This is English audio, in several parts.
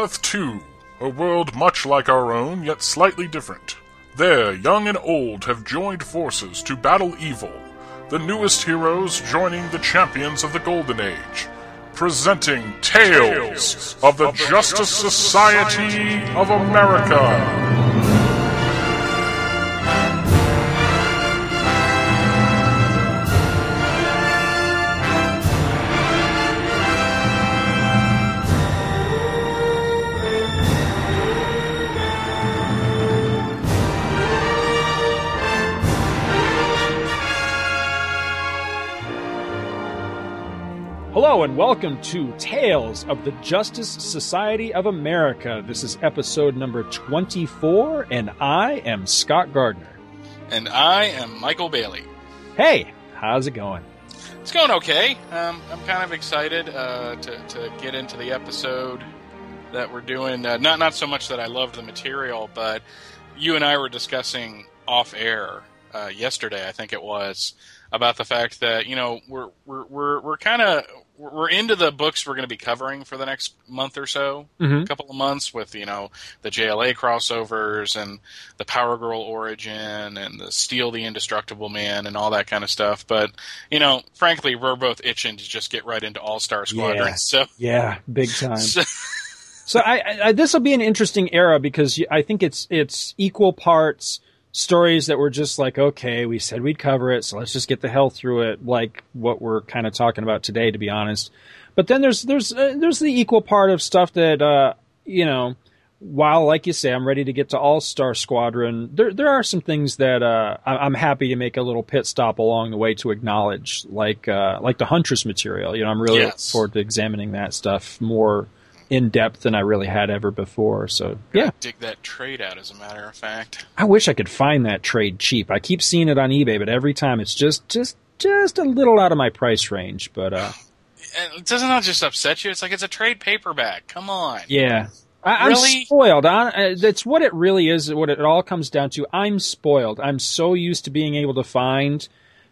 Earth 2, a world much like our own, yet slightly different. There, young and old have joined forces to battle evil, the newest heroes joining the champions of the Golden Age, presenting Tales of the Justice Society of America. Hello and welcome to Tales of the Justice Society of America. This is episode number 24, and I am Scott Gardner. And I am Michael Bailey. Hey, how's it going? It's going okay. Um, I'm kind of excited uh, to, to get into the episode that we're doing. Uh, not not so much that I love the material, but you and I were discussing off air uh, yesterday, I think it was, about the fact that you know we're we're we're, we're kind of we're into the books we're going to be covering for the next month or so, Mhm. a couple of months with you know the JLA crossovers and the Power Girl origin and the Steel the Indestructible Man and all that kind of stuff. But you know, frankly, we're both itching to just get right into All Star Squadron. Yeah. So, Yeah, big time. so So I, I this will be an interesting era because I think it's it's equal parts stories that were just like okay, we said we'd cover it, so let's just get the hell through it, like what we're kind of talking about today, to be honest. But then there's there's uh, there's the equal part of stuff that uh, you know. While, like you say, I'm ready to get to All Star Squadron. There, there are some things that uh, I- I'm happy to make a little pit stop along the way to acknowledge, like uh, like the Huntress material. You know, I'm really Yes. looking forward to examining that stuff more in depth than I really had ever before. So yeah, dig that trade out. As a matter of fact, I wish I could find that trade cheap. I keep seeing it on eBay, but every time it's just just just a little out of my price range. But uh, and doesn't that just upset you? It's like it's a trade paperback. Come on. yeah. I, I'm Really? spoiled. I, that's what it really is. What it all comes down to. I'm spoiled. I'm so used to being able to find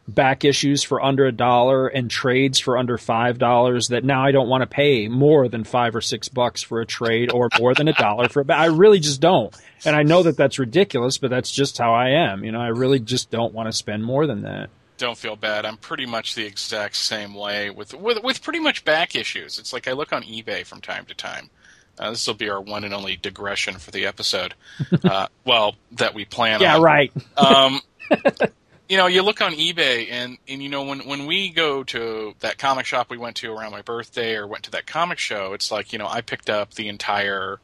back issues for under a dollar and trades for under five dollars that now I don't want to pay more than five or six bucks for a trade or more than a dollar for a back. I really just don't. And I know that that's ridiculous, but that's just how I am. You know, I really just don't want to spend more than that. don't feel bad. I'm pretty much the exact same way with with with pretty much back issues. It's like I look on eBay from time to time. Uh, this will be our one and only digression for the episode. uh, well, that we plan. Yeah, on. right. Um, you know, you look on eBay, and and you know when when we go to that comic shop we went to around my birthday, or went to that comic show, it's like you know I picked up the entire.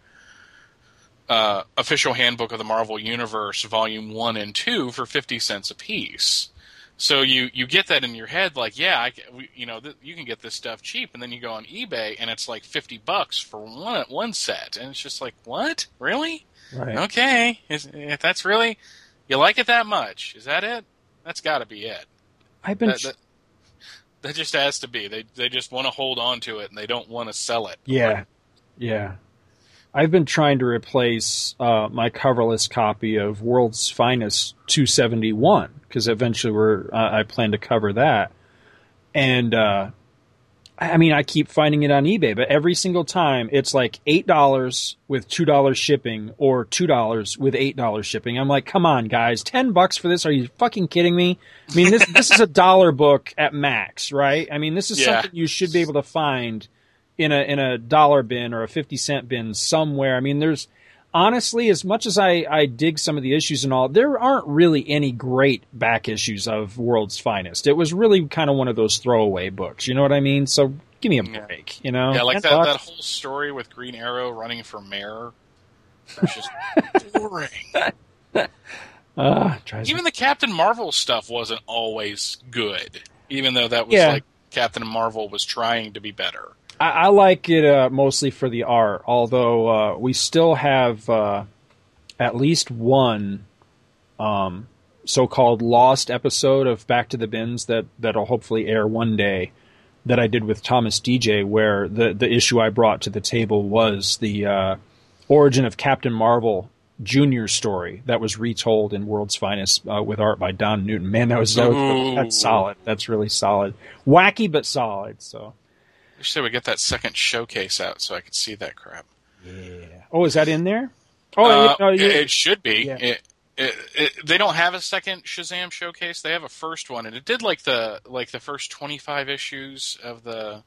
Uh, official handbook of the Marvel Universe, Volume One and Two, for fifty cents a piece. So you you get that in your head, like, yeah, I, we, you know, th- you can get this stuff cheap, and then you go on eBay, and it's like fifty bucks for one one set, and it's just like, what, really? Right. Okay, is, if that's really you like it that much, is that it? That's got to be it. I've been. That, that, that just has to be. They they just want to hold on to it, and they don't want to sell it. Yeah, yeah. I've been trying to replace uh, my coverless copy of World's Finest 271 because eventually we're uh, I plan to cover that, and uh, I mean I keep finding it on eBay, but every single time it's like eight dollars with two dollars shipping or two dollars with eight dollars shipping. I'm like, come on, guys, ten bucks for this? Are you fucking kidding me? I mean this this is a dollar book at max, right? I mean this is Yeah. something you should be able to find in a in a dollar bin or a 50 cent bin somewhere. I mean, there's honestly, as much as I, I dig some of the issues and all, there aren't really any great back issues of World's Finest. It was really kind of one of those throwaway books. You know what I mean? So give me a Yeah. break. You know? Yeah, like 10 that, that whole story with Green Arrow running for mayor. It's just boring. Ah, me- Even the Captain Marvel stuff wasn't always good, even though that was Yeah. like Captain Marvel was trying to be better. I, I like it uh, mostly for the art, although uh, we still have uh, at least one um, so-called lost episode of Back to the Bins that that'll hopefully air one day. That I did with Thomas DJ, where the the issue I brought to the table was the uh, origin of Captain Marvel Junior story that was retold in World's Finest uh, with art by Don Newton. Man, that was, Ooh. that's solid. That's really solid. Wacky but solid. So. Wish they would get that second showcase out so I could see that crap. Yeah. Oh, is that in there? Oh, Uh, yeah, oh, yeah. it, it should be. Yeah. It, it, it, they don't have a second Shazam showcase. They have a first one, and it did like the like the first twenty five issues of the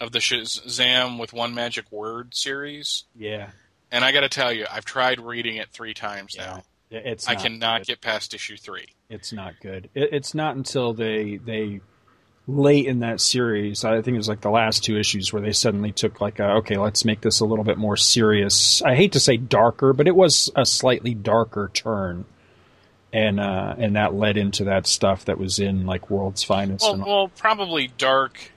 of the Shazam with one magic word series. yeah. And I got to tell you, I've tried reading it three times Yeah. now. It's I cannot good. get past issue three. It's not good. It, it's not until they they late in that series. I think it was like the last two issues where they suddenly took like, a, okay, let's make this a little bit more serious. I hate to say darker, but it was a slightly darker turn, and uh, and that led into that stuff that was in like World's Finest. Well, and well, probably dark.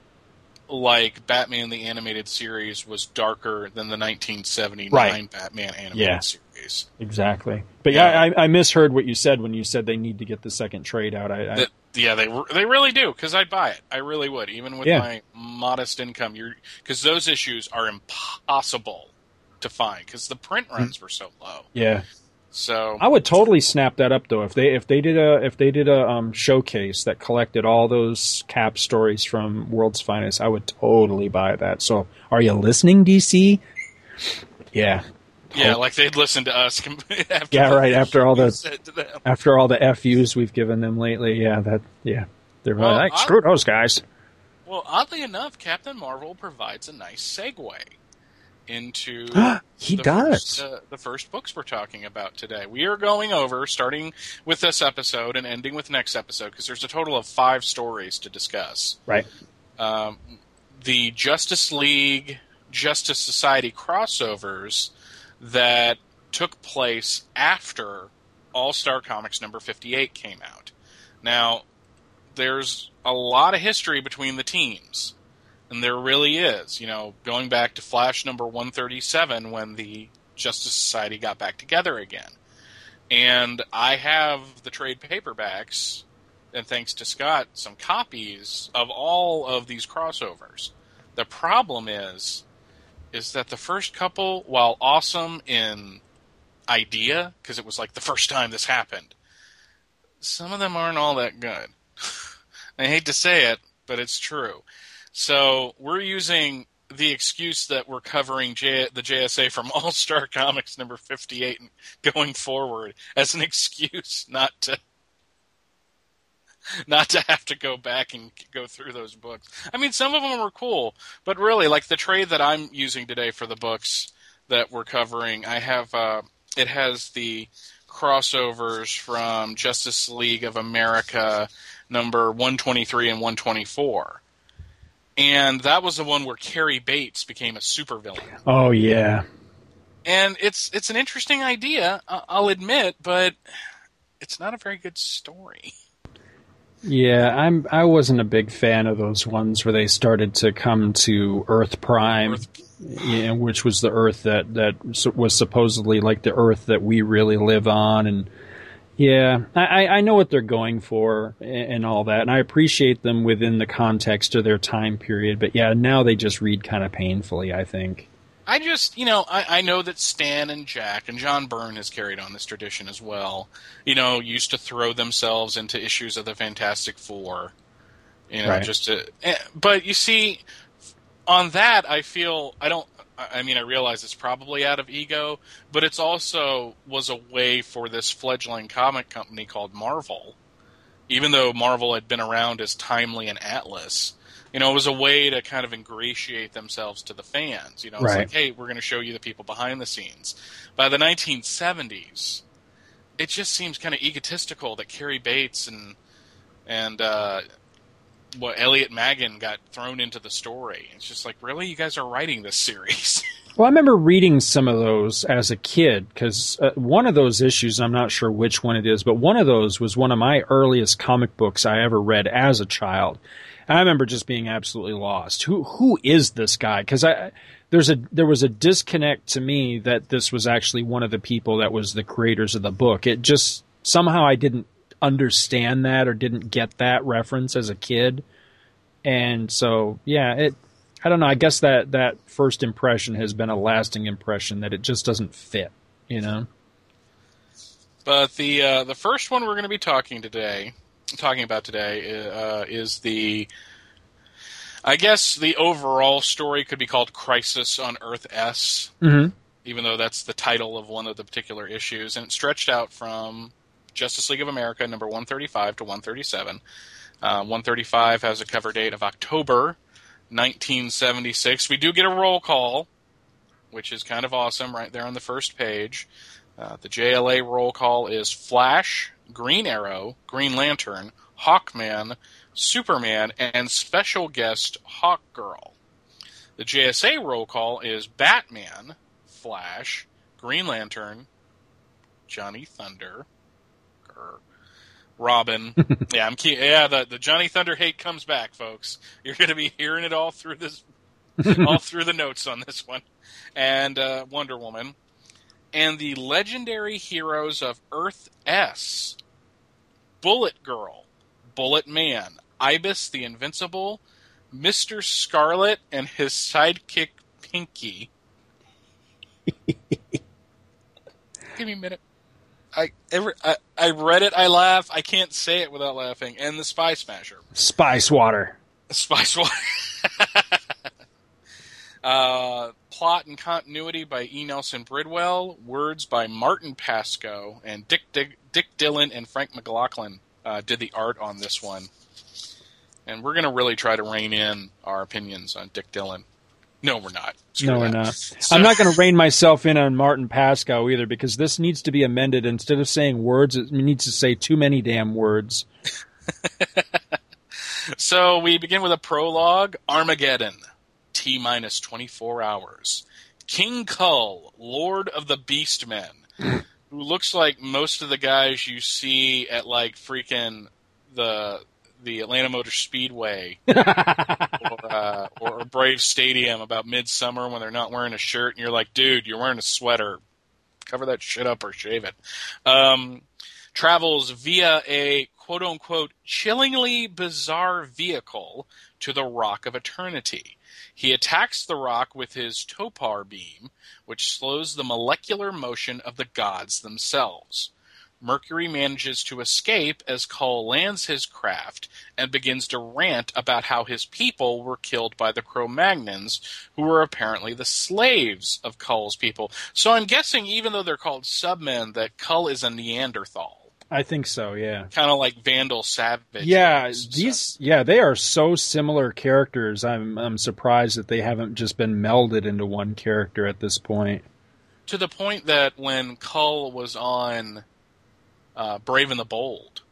Like Batman the animated series was darker than the 1979 Right. Batman animated Yeah. series. Exactly. But yeah, I, I misheard what you said when you said they need to get the second trade out. I, I yeah, they they really do because I'd buy it. I really would, even with Yeah. my modest income. You're because those issues are impossible to find because the print runs were so low. yeah. So I would totally snap that up though if they if they did a if they did a um, showcase that collected all those cap stories from World's Finest. I would totally buy that. So, are you listening, DC? Yeah, yeah, like they'd listen to us. After Yeah, right, after all the- after all the FUs we've given them lately, yeah, that yeah, they're Well, like screw those guys. Well, oddly enough, Captain Marvel provides a nice segue into He the does. First, uh, the first books we're talking about today. We are going over, starting with this episode and ending with next episode, because there's a total of five stories to discuss. Right. Um, the Justice League, Justice Society crossovers that took place after All Star Comics number 58 came out. Now, there's a lot of history between the teams and there really is. You know, going back to Flash number 137 when the Justice Society got back together again. And I have the trade paperbacks, and thanks to Scott, some copies of all of these crossovers. The problem is, is that the first couple, while awesome in idea, because it was like the first time this happened, some of them aren't all that good. I hate to say it, but it's true. So we're using the excuse that we're covering J- the JSA from All Star Comics number 58 and going forward as an excuse not to not to have to go back and go through those books. I mean, some of them were cool, but really, like the trade that I'm using today for the books that we're covering, I have uh, it has the crossovers from Justice League of America number 123 and 124. And that was the one where Cary Bates became a supervillain. Oh yeah, And it's it's an interesting idea, I'll admit, but it's not a very good story. yeah. I'm I wasn't a big fan of those ones where they started to come to Earth Prime. Earth- yeah, which was the Earth that that was supposedly like the Earth that we really live on, and yeah, I, I- know what they're going for and all that, and I appreciate them within the context of their time period. But yeah, now they just read kind of painfully. I think. I just, you know, I, I know that Stan and Jack and John Byrne has carried on this tradition as well. You know, used to throw themselves into issues of the Fantastic Four. You know, Right. just to. eh, But you see, on that, I feel I don't. I I mean, I realize it's probably out of ego, but it's also was a way for this fledgling comic company called Marvel, even though Marvel had been around as Timely and Atlas. You know, it was a way to kind of ingratiate themselves to the fans. You know, it's Right. like, hey, we're going to show you the people behind the scenes. By the 1970s, it just seems kind of egotistical that Cary Bates and and uh, what Elliot Maggin got thrown into the story. It's just like, really, you guys are writing this series? Well, I remember reading some of those as a kid because uh, one of those issues, I'm not sure which one it is, but one of those was one of my earliest comic books I ever read as a child. And I remember just being absolutely lost. Who who is this guy? Because I there's a there was a disconnect to me that this was actually one of the people that was the creators of the book. It just somehow I didn't understand that or didn't get that reference as a kid. And so, yeah, it I don't know. I guess that that first impression has been a lasting impression that it just doesn't fit. You know. But the uh, the first one we're going to be talking today, talking about today, uh, is the. I guess the overall story could be called "Crisis on Earth S." Mm-hmm. even though that's the title of one of the particular issues, and it stretched out from Justice League of America number 135 to 137. Uh, 135 has a cover date of October 1976. We do get a roll call, which is kind of awesome right there on the first page. Uh, the JLA roll call is Flash, Green Arrow, Green Lantern, Hawkman, Superman, and special guest Hawkgirl. The JSA roll call is Batman, Flash, Green Lantern, Johnny Thunder, Robin. yeah, I'm key- yeah. The the Johnny Thunder hate comes back, folks. You're going to be hearing it all through this, all through the notes on this one, and uh, Wonder Woman, and the legendary heroes of Earth S, Bullet Girl, Bullet Man, Ibis the Invincible, Mister Scarlet, and his sidekick Pinky. Give me a minute. I ever I, I read it, I laugh. I can't say it without laughing. And the Spy Smasher, Spice water. Spice Water. uh, plot and continuity by E. Nelson Bridwell. Words by Martin Pasko and Dick Dick, Dick Dillon and Frank McLaughlin uh, did the art on this one. And we're going to really try to rein in our opinions on Dick Dillon. No, we're not. Screw No, we're not. So- I'm not going to rein myself in on Martin Pasko either because this needs to be amended. Instead of saying words, it needs to say too many damn words. So we begin with a prologue Armageddon, T minus 24 hours. King Kull, Lord of the Beastmen, who looks like most of the guys you see at like freaking the the Atlanta Motor Speedway or, uh, or Brave Stadium about midsummer when they're not wearing a shirt and you're like, dude, you're wearing a sweater. Cover that shit up or shave it. Um, travels via a quote unquote chillingly bizarre vehicle to the Rock of Eternity. He attacks the rock with his Topar beam, which slows the molecular motion of the gods themselves. Mercury manages to escape as Kull lands his craft and begins to rant about how his people were killed by the Cro-Magnons, who were apparently the slaves of Kull's people. So I'm guessing, even though they're called submen, that Kull is a Neanderthal, I think so. Yeah. kind of like Vandal Savage. Yeah, these yeah, they are so similar characters. I'm I'm surprised that they haven't just been melded into one character at this point. to the point that when Kull was on uh, Brave and the Bold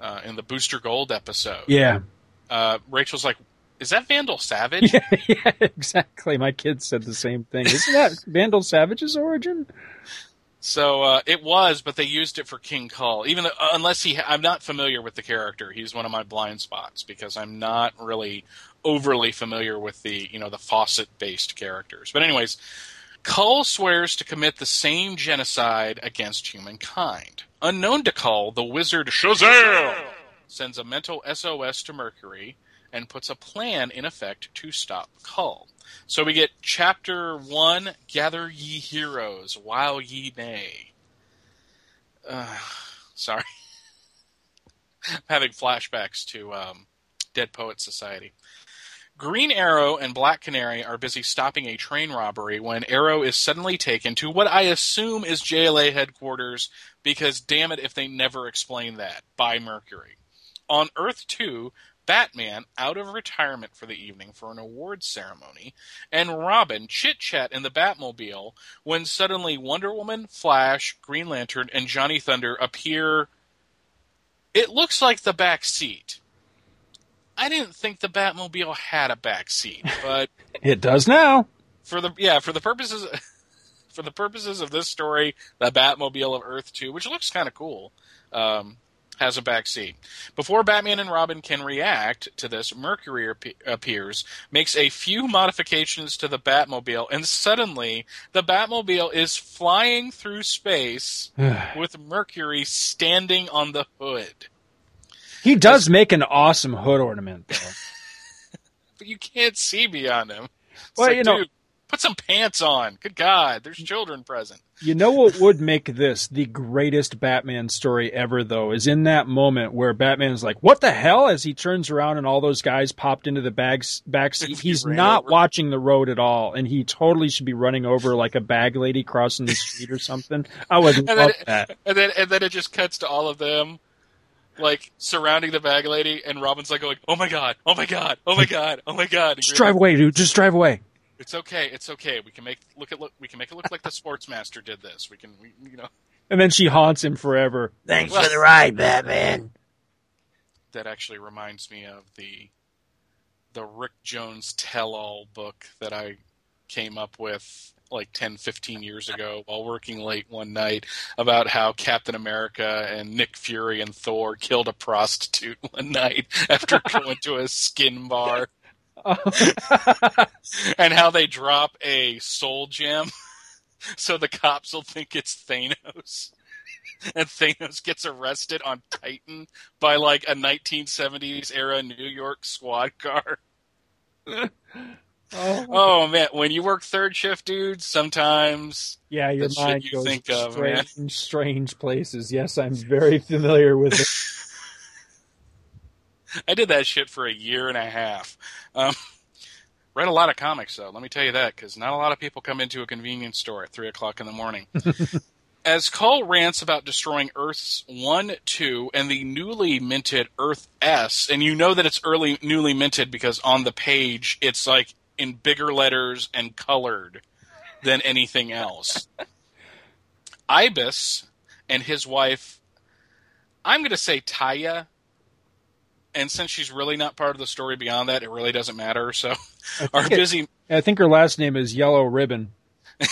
uh, in the Booster Gold episode, Yeah. uh, Rachel's like, "Is that Vandal Savage?" Yeah, yeah, exactly. My kids said the same thing. Isn't that Vandal Savage's origin? So uh, it was, but they used it for King Kull. Even though, uh, unless he, I'm not familiar with the character. He's one of my blind spots because I'm not really overly familiar with the, you know, the Fawcett-based characters. But anyways, Kull swears to commit the same genocide against humankind. Unknown to Kull, the wizard Shazam! sends a mental SOS to Mercury and puts a plan in effect to stop Kull. So we get chapter one: Gather ye heroes while ye may. Uh, sorry, I'm having flashbacks to um, Dead Poet Society. Green Arrow and Black Canary are busy stopping a train robbery when Arrow is suddenly taken to what I assume is JLA headquarters because damn it if they never explain that by Mercury. On Earth 2, Batman out of retirement for the evening for an awards ceremony, and Robin chit chat in the Batmobile when suddenly Wonder Woman, Flash, Green Lantern, and Johnny Thunder appear. It looks like the back seat. I didn't think the Batmobile had a back seat, but It does now. for the yeah for the purposes for the purposes of this story, the Batmobile of Earth Two, which looks kind of cool, um, has a back seat. Before Batman and Robin can react to this, Mercury ap- appears, makes a few modifications to the Batmobile, and suddenly the Batmobile is flying through space with Mercury standing on the hood. He does make an awesome hood ornament, though. But you can't see beyond him. It's Well, like, you know- dude, Put some pants on. Good God, there's children present. You know what would make this the greatest Batman story ever, though, is in that moment where Batman's like, "What the hell?" as he turns around and all those guys popped into the bags back seat. He's not over. watching the road at all, and he totally should be running over like a bag lady crossing the street or something. I would And love then, that. and then and then it just cuts to all of them like surrounding the bag lady and Robin's like going, Oh my god, oh my god, oh my god, oh my god. Just drive away, dude. Just drive away. It's okay, it's okay. We can make look at look we can make it look like the sports master did this. We can we, you know And then she haunts him forever. Thanks for the ride, Batman. that actually reminds me of the the Rick Jones tell all book that I came up with like 10 15 years ago while working late one night about how Captain America and Nick Fury and Thor killed a prostitute one night after going to a skin bar and how they drop a soul gem so the cops will think it's Thanos. And Thanos gets arrested on Titan by like a 1970s era New York squad car. oh, Oh man, when you work third shift, dude, sometimes yeah, your mind you goes think to of, strange, strange places. Yes, I'm very familiar with it. I did that shit for a year and a half. Um, read a lot of comics though. Let me tell you that because not a lot of people come into a convenience store at three o'clock in the morning. As Cole rants about destroying Earths 1, 2, and the newly minted Earth S, and you know that it's early newly minted because on the page it's like in bigger letters and colored than anything else. Ibis and his wife, I'm going to say Taya, and since she's really not part of the story beyond that, it really doesn't matter. So, our it- busy I think her last name is Yellow Ribbon.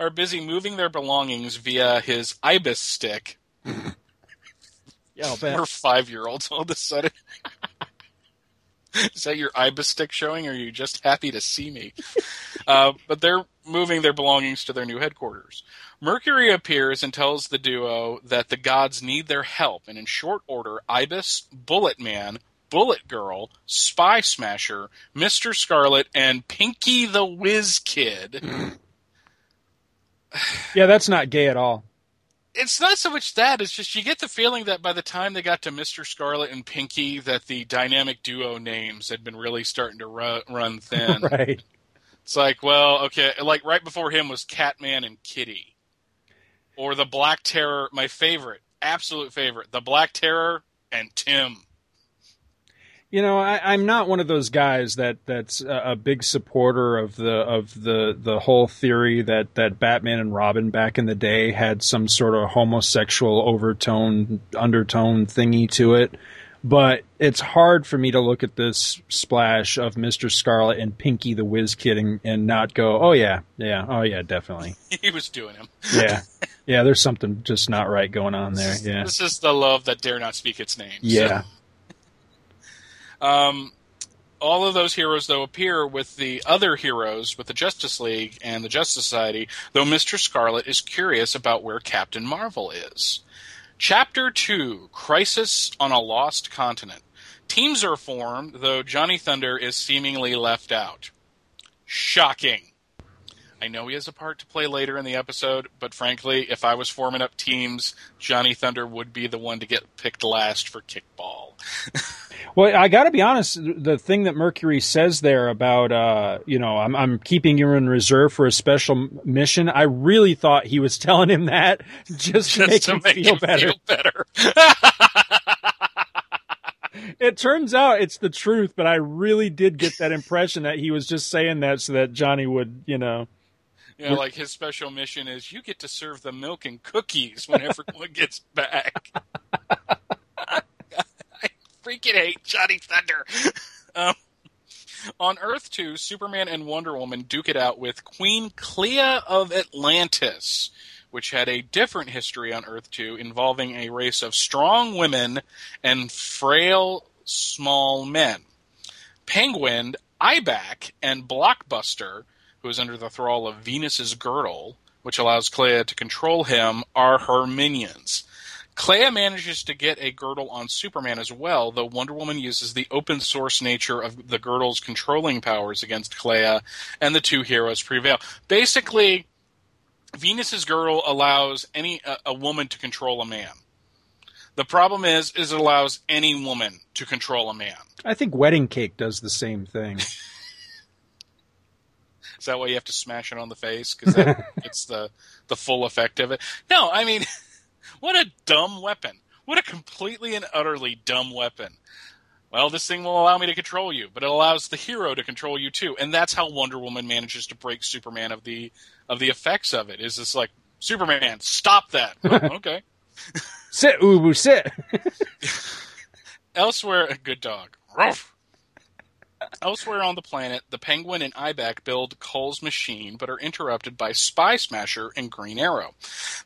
are busy moving their belongings via his ibis stick. Yeah, We're five year olds all of a sudden. Is that your ibis stick showing, or are you just happy to see me? uh, but they're moving their belongings to their new headquarters. Mercury appears and tells the duo that the gods need their help, and in short order, Ibis, Bullet Man, Bullet Girl, Spy Smasher, Mr. Scarlet, and Pinky the Whiz Kid. Yeah, that's not gay at all. it's not so much that it's just you get the feeling that by the time they got to Mr. Scarlet and Pinky that the dynamic duo names had been really starting to run, run thin. right. It's like, well, okay, like right before him was Catman and Kitty. Or the Black Terror, my favorite, absolute favorite, the Black Terror and Tim. You know, I, I'm not one of those guys that that's a, a big supporter of the of the the whole theory that that Batman and Robin back in the day had some sort of homosexual overtone undertone thingy to it. But it's hard for me to look at this splash of Mister Scarlet and Pinky the Whiz Kid and, and not go, oh yeah, yeah, oh yeah, definitely, He was doing him. yeah, yeah. There's something just not right going on there. Yeah, This is the love that dare not speak its name. So- yeah. Um, all of those heroes, though, appear with the other heroes, with the Justice League and the Justice Society, though Mr. Scarlet is curious about where Captain Marvel is. Chapter 2 Crisis on a Lost Continent. Teams are formed, though Johnny Thunder is seemingly left out. Shocking. I know he has a part to play later in the episode, but frankly, if I was forming up teams, Johnny Thunder would be the one to get picked last for kickball. Well, I got to be honest. The thing that Mercury says there about, uh, you know, I'm, I'm keeping you in reserve for a special mission. I really thought he was telling him that just, to make to him make feel him better. feel better. It turns out it's the truth, but I really did get that impression that he was just saying that so that Johnny would, you know. You know, like his special mission is you get to serve the milk and cookies when everyone gets back. I freaking hate Johnny Thunder. Um, on Earth 2, Superman and Wonder Woman duke it out with Queen Clea of Atlantis, which had a different history on Earth 2 involving a race of strong women and frail small men. Penguin, Ibac, and Blockbuster, who is under the thrall of Venus's girdle, which allows Clea to control him, are her minions. Clea manages to get a girdle on Superman as well, though Wonder Woman uses the open source nature of the girdle's controlling powers against Clea, and the two heroes prevail. Basically, Venus's girdle allows any a, a woman to control a man. The problem is, is it allows any woman to control a man. I think Wedding Cake does the same thing. Is that why you have to smash it on the face? Because it's the the full effect of it. No, I mean, what a dumb weapon! What a completely and utterly dumb weapon. Well, this thing will allow me to control you, but it allows the hero to control you too, and that's how Wonder Woman manages to break Superman of the of the effects of it. Is this like Superman? Stop that! Oh, okay. sit, Ubu, sit. Elsewhere, a good dog. Ruff. Elsewhere on the planet, the Penguin and Ibac build Kull's machine, but are interrupted by Spy Smasher and Green Arrow.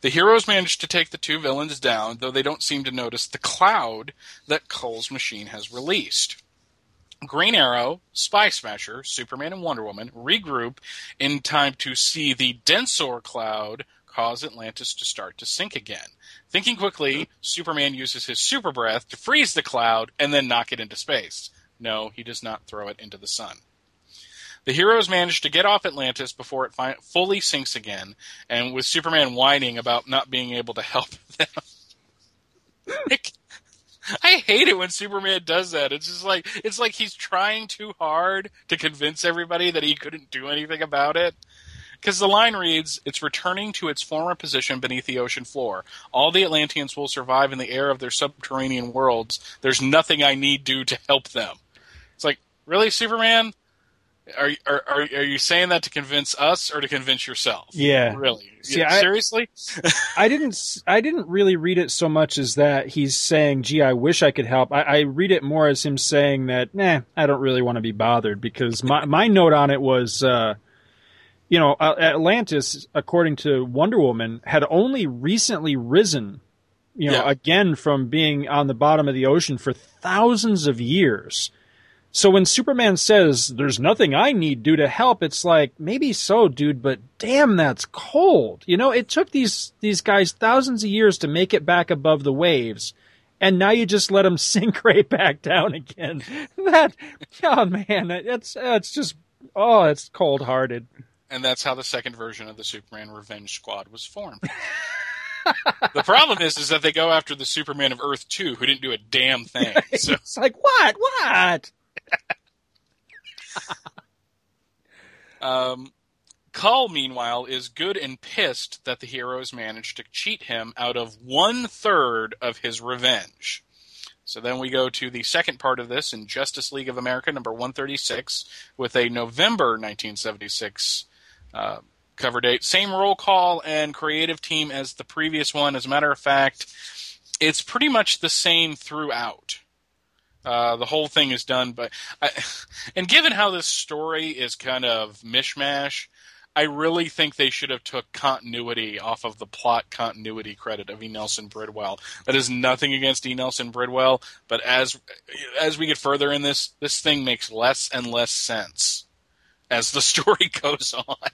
The heroes manage to take the two villains down, though they don't seem to notice the cloud that Kull's machine has released. Green Arrow, Spy Smasher, Superman, and Wonder Woman regroup in time to see the Densor cloud cause Atlantis to start to sink again. Thinking quickly, Superman uses his super breath to freeze the cloud and then knock it into space. No, he does not throw it into the sun. The heroes manage to get off Atlantis before it fi- fully sinks again, and with Superman whining about not being able to help them. I hate it when Superman does that. It's just like it's like he's trying too hard to convince everybody that he couldn't do anything about it. Because the line reads, "It's returning to its former position beneath the ocean floor. All the Atlanteans will survive in the air of their subterranean worlds. There's nothing I need do to help them." It's like, really, Superman? Are are are, are you saying that to convince us or to convince yourself? Yeah. really. See, Yeah, I- seriously? I didn't. I didn't really read it so much as that he's saying, "Gee, I wish I could help." I, I read it more as him saying that, "Nah, I don't really want to be bothered." Because my my note on it was, uh, you know, Atlantis, according to Wonder Woman, had only recently risen, you know, Yeah. again from being on the bottom of the ocean for thousands of years. So when Superman says there's nothing I need do to help, it's like maybe so, dude, but damn, that's cold. You know, it took these these guys thousands of years to make it back above the waves, and now you just let them sink right back down again. That, oh man, it's it's just oh, it's cold hearted. and that's how the second version of the Superman Revenge Squad was formed. the problem is, is that they go after the Superman of Earth 2, who didn't do a damn thing. So, It's like what, what? Um, Kull, meanwhile, is good and pissed that the heroes managed to cheat him out of one third of his revenge. So then we go to the second part of this in Justice League of America, number 136, with a November 1976 uh, cover date. Same roll call and creative team as the previous one. As a matter of fact, it's pretty much the same throughout. Uh, the whole thing is done, but I, and given how this story is kind of mishmash, I really think they should have took continuity off of the plot continuity credit of E. Nelson Bridwell. That is nothing against E. Nelson Bridwell, but as as we get further in this, this thing makes less and less sense as the story goes on.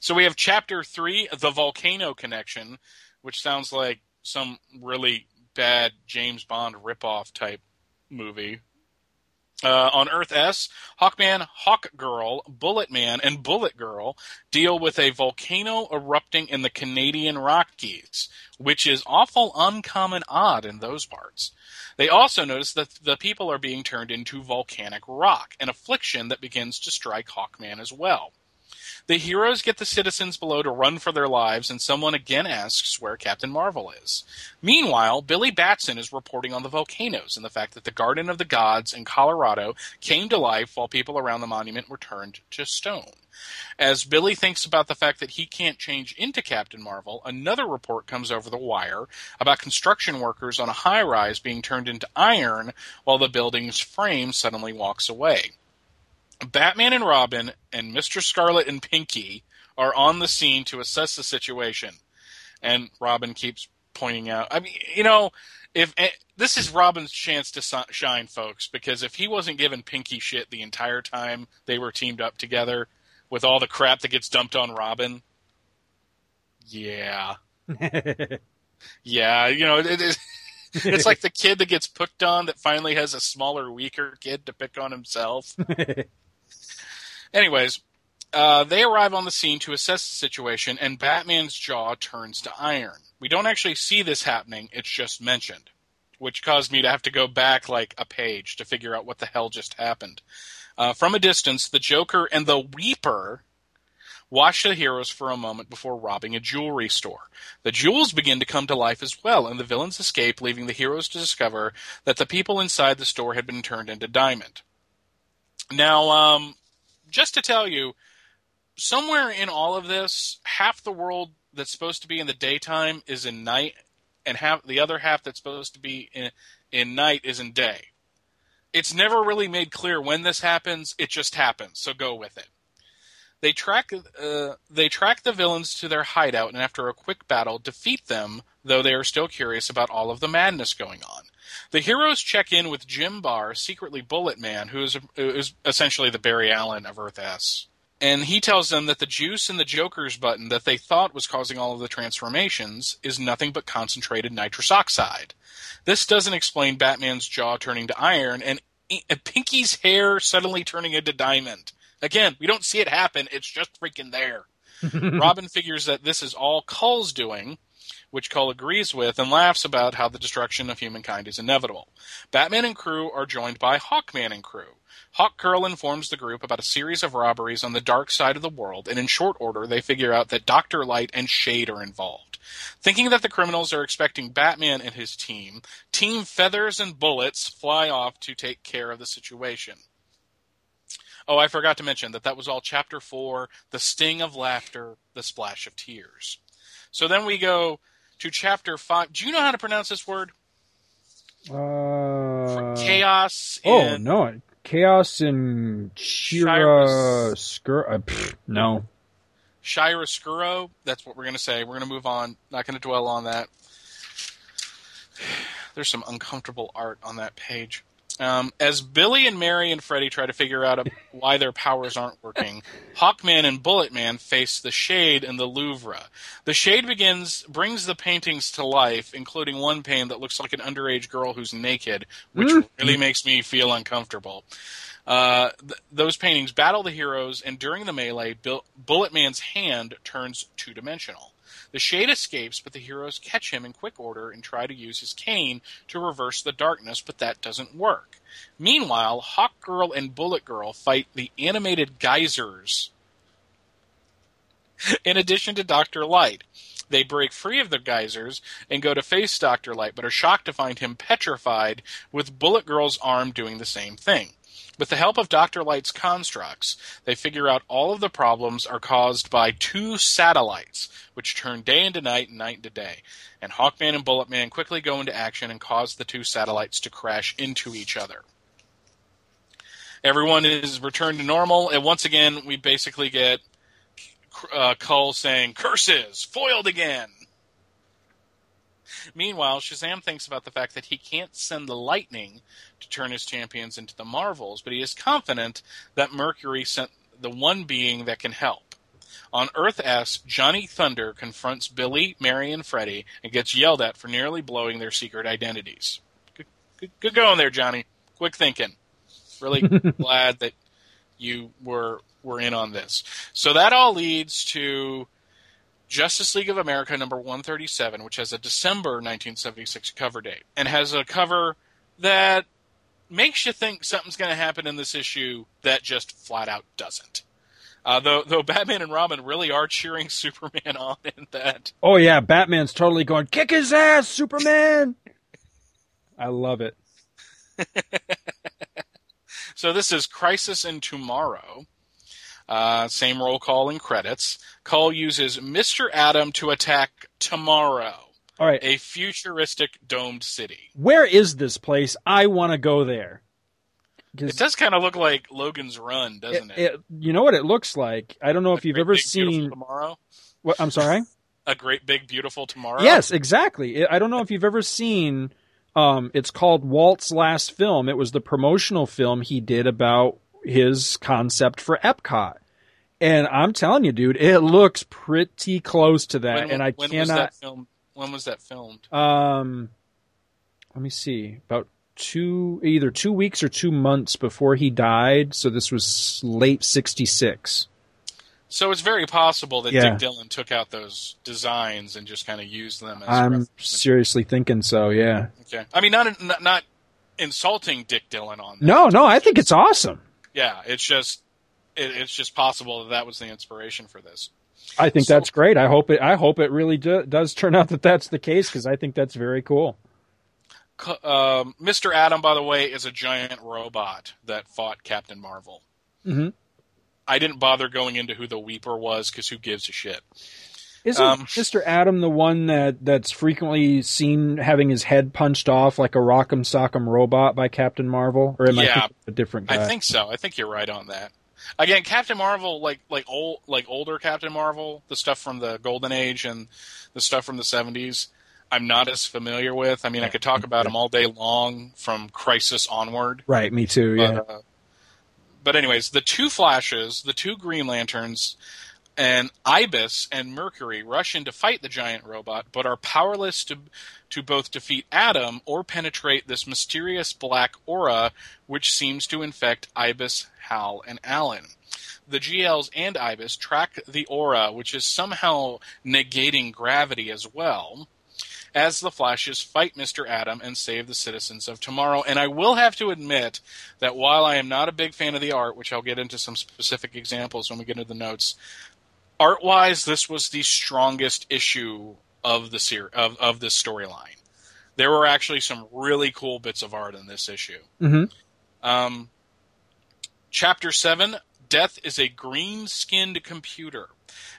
So we have chapter three, the volcano connection, which sounds like some really bad James Bond ripoff type movie. Uh, on Earth S, Hawkman, Hawkgirl, Bulletman, and Bullet Girl deal with a volcano erupting in the Canadian Rockies, which is awful uncommon odd in those parts. They also notice that the people are being turned into volcanic rock, an affliction that begins to strike Hawkman as well. The heroes get the citizens below to run for their lives, and someone again asks where Captain Marvel is. Meanwhile, Billy Batson is reporting on the volcanoes and the fact that the Garden of the Gods in Colorado came to life while people around the monument were turned to stone. As Billy thinks about the fact that he can't change into Captain Marvel, another report comes over the wire about construction workers on a high rise being turned into iron while the building's frame suddenly walks away. Batman and Robin and Mr. Scarlet and Pinky are on the scene to assess the situation. And Robin keeps pointing out, I mean, you know, if eh, this is Robin's chance to shine, folks, because if he wasn't giving Pinky shit the entire time they were teamed up together with all the crap that gets dumped on Robin, yeah. Yeah, you know, it, it, it's like the kid that gets picked on that finally has a smaller, weaker kid to pick on himself. Anyways, uh, they arrive on the scene to assess the situation, and Batman's jaw turns to iron. We don't actually see this happening, it's just mentioned, which caused me to have to go back like a page to figure out what the hell just happened. Uh, from a distance, the Joker and the Weeper watch the heroes for a moment before robbing a jewelry store. The jewels begin to come to life as well, and the villains escape, leaving the heroes to discover that the people inside the store had been turned into diamond. Now, um, just to tell you, somewhere in all of this, half the world that's supposed to be in the daytime is in night, and half the other half that's supposed to be in in night is in day. It's never really made clear when this happens. It just happens. So go with it. They track uh, they track the villains to their hideout, and after a quick battle, defeat them. Though they are still curious about all of the madness going on. The heroes check in with Jim Barr, secretly Bullet Man, who is, who is essentially the Barry Allen of Earth S. And he tells them that the juice in the Joker's button that they thought was causing all of the transformations is nothing but concentrated nitrous oxide. This doesn't explain Batman's jaw turning to iron and Pinky's hair suddenly turning into diamond. Again, we don't see it happen. It's just freaking there. Robin figures that this is all Kull's doing, which Kull agrees with and laughs about how the destruction of humankind is inevitable. Batman and crew are joined by Hawkman and crew. Hawkgirl informs the group about a series of robberies on the dark side of the world, and in short order, they figure out that Dr. Light and Shade are involved. Thinking that the criminals are expecting Batman and his team, Team Feathers and Bullets fly off to take care of the situation. Oh, I forgot to mention that that was all chapter four the sting of laughter, the splash of tears. So then we go to chapter five. Do you know how to pronounce this word? Uh, chaos. Oh, no. Chaos in Shira. Skur- uh, no. Chiaroscuro. That's what we're going to say. We're going to move on. Not going to dwell on that. There's some uncomfortable art on that page. Um, as Billy and Mary and Freddy try to figure out a, why their powers aren't working, Hawkman and Bulletman face the Shade in the Louvre. The Shade begins brings the paintings to life, including one painting that looks like an underage girl who's naked, which really makes me feel uncomfortable. Uh, th- those paintings battle the heroes, and during the melee, Bil- Bulletman's hand turns two dimensional. The Shade escapes, but the heroes catch him in quick order and try to use his cane to reverse the darkness, but that doesn't work. Meanwhile, Hawk Girl and Bullet Girl fight the animated geysers. In addition to Dr. Light, they break free of the geysers and go to face Dr. Light, but are shocked to find him petrified, with Bullet Girl's arm doing the same thing. With the help of Dr. Light's constructs, they figure out all of the problems are caused by two satellites, which turn day into night and night into day. And Hawkman and Bulletman quickly go into action and cause the two satellites to crash into each other. Everyone is returned to normal, and once again, we basically get uh, Kull saying, Curses! Foiled again! Meanwhile, Shazam thinks about the fact that he can't send the lightning to turn his champions into the Marvels, but he is confident that Mercury sent the one being that can help. On Earth S, Johnny Thunder confronts Billy, Mary, and Freddy and gets yelled at for nearly blowing their secret identities. Good, good, good going there, Johnny. Quick thinking. Really glad that you were were in on this. So that all leads to Justice League of America number 137, which has a December 1976 cover date and has a cover that makes you think something's going to happen in this issue that just flat out doesn't. Uh, though, though Batman and Robin really are cheering Superman on in that. Oh, yeah. Batman's totally going, kick his ass, Superman! I love it. So this is Crisis in Tomorrow. Uh, same roll call and credits. Kull uses Mr. Atom to attack Tomorrow, All right. a futuristic domed city. Where is this place? I want to go there. It does kind of look like Logan's Run, doesn't it? it- you know what it looks like? I don't know if you've ever big, seen. Tomorrow. What, I'm sorry? A great big beautiful tomorrow. Yes, exactly. I don't know if you've ever seen. Um, it's called Walt's last film. It was the promotional film he did about his concept for Epcot, and I'm telling you, dude, it looks pretty close to that. When, and I when cannot. was that when was that filmed? Um, let me see. About two, either two weeks or two months before he died. So this was late '66. So it's very possible that Yeah. Dick Dillon took out those designs and just kind of used them as I'm seriously thinking so. Yeah. Okay. I mean, not not, not insulting Dick Dillon on that. No, no, I think it's awesome. Yeah, it's just it, it's just possible that that was the inspiration for this. I think So- that's great. I hope it. I hope it really do, does turn out that that's the case because I think that's very cool. Um, Mr. Atom, by the way, is a giant robot that fought Captain Marvel. Mhm. I didn't bother going into who the Weeper was because who gives a shit? Isn't Um, Mr. Atom the one that that's frequently seen having his head punched off like a Rock'em Sock'em robot by Captain Marvel? Or am I Yeah. thinking a different guy? I think so. I think you're right on that. Again, Captain Marvel, like like old like older Captain Marvel, the stuff from the Golden Age and the stuff from the '70s, I'm not as familiar with. I mean, I could talk about them all day long from Crisis onward. right. Me too. But, Yeah. uh, but anyways, the two Flashes, the two Green Lanterns, and Ibis and Mercury rush in to fight the giant robot, but are powerless to to both defeat Atom or penetrate this mysterious black aura which seems to infect Ibis, Hal, and Alan. The GLs and Ibis track the aura, which is somehow negating gravity as well as the Flashes fight Mr. Atom and save the citizens of tomorrow. And I will have to admit that while I am not a big fan of the art, which I'll get into some specific examples when we get into the notes, art wise, this was the strongest issue of the ser- of, of this storyline. There were actually some really cool bits of art in this issue. hmm Um, chapter 7 Death is a green skinned computer.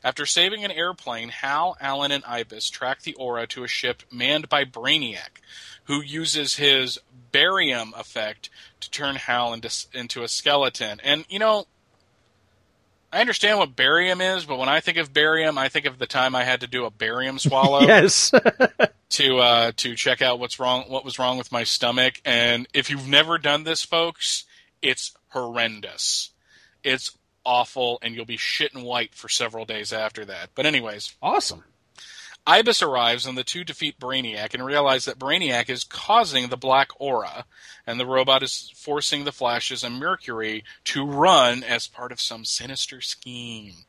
After saving an airplane, Hal, Alan, and Ibis track the aura to a ship manned by Brainiac, who uses his barium effect to turn Hal into, into a skeleton. And, you know, I understand what barium is, but when I think of barium, I think of the time I had to do a barium swallow Yes. to uh, to check out what's wrong, what was wrong with my stomach. And if you've never done this, folks, it's horrendous. It's awful, and you'll be shitting white for several days after that. But anyways, awesome. Ibis arrives, and the two defeat Brainiac and realize that Brainiac is causing the black aura, and the robot is forcing the Flashes and Mercury to run as part of some sinister scheme.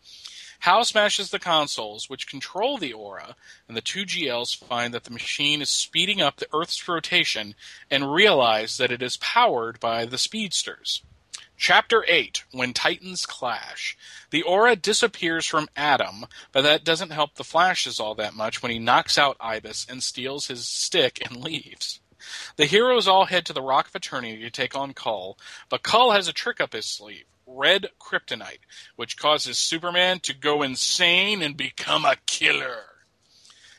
Hal smashes the consoles, which control the aura, and the two GLs find that the machine is speeding up the Earth's rotation and realize that it is powered by the speedsters. Chapter 8 When Titans Clash. The aura disappears from Atom, but that doesn't help the Flashes all that much when he knocks out Ibis and steals his stick and leaves. The heroes all head to the Rock of Eternity to take on Kull, but Kull has a trick up his sleeve red kryptonite, which causes Superman to go insane and become a killer.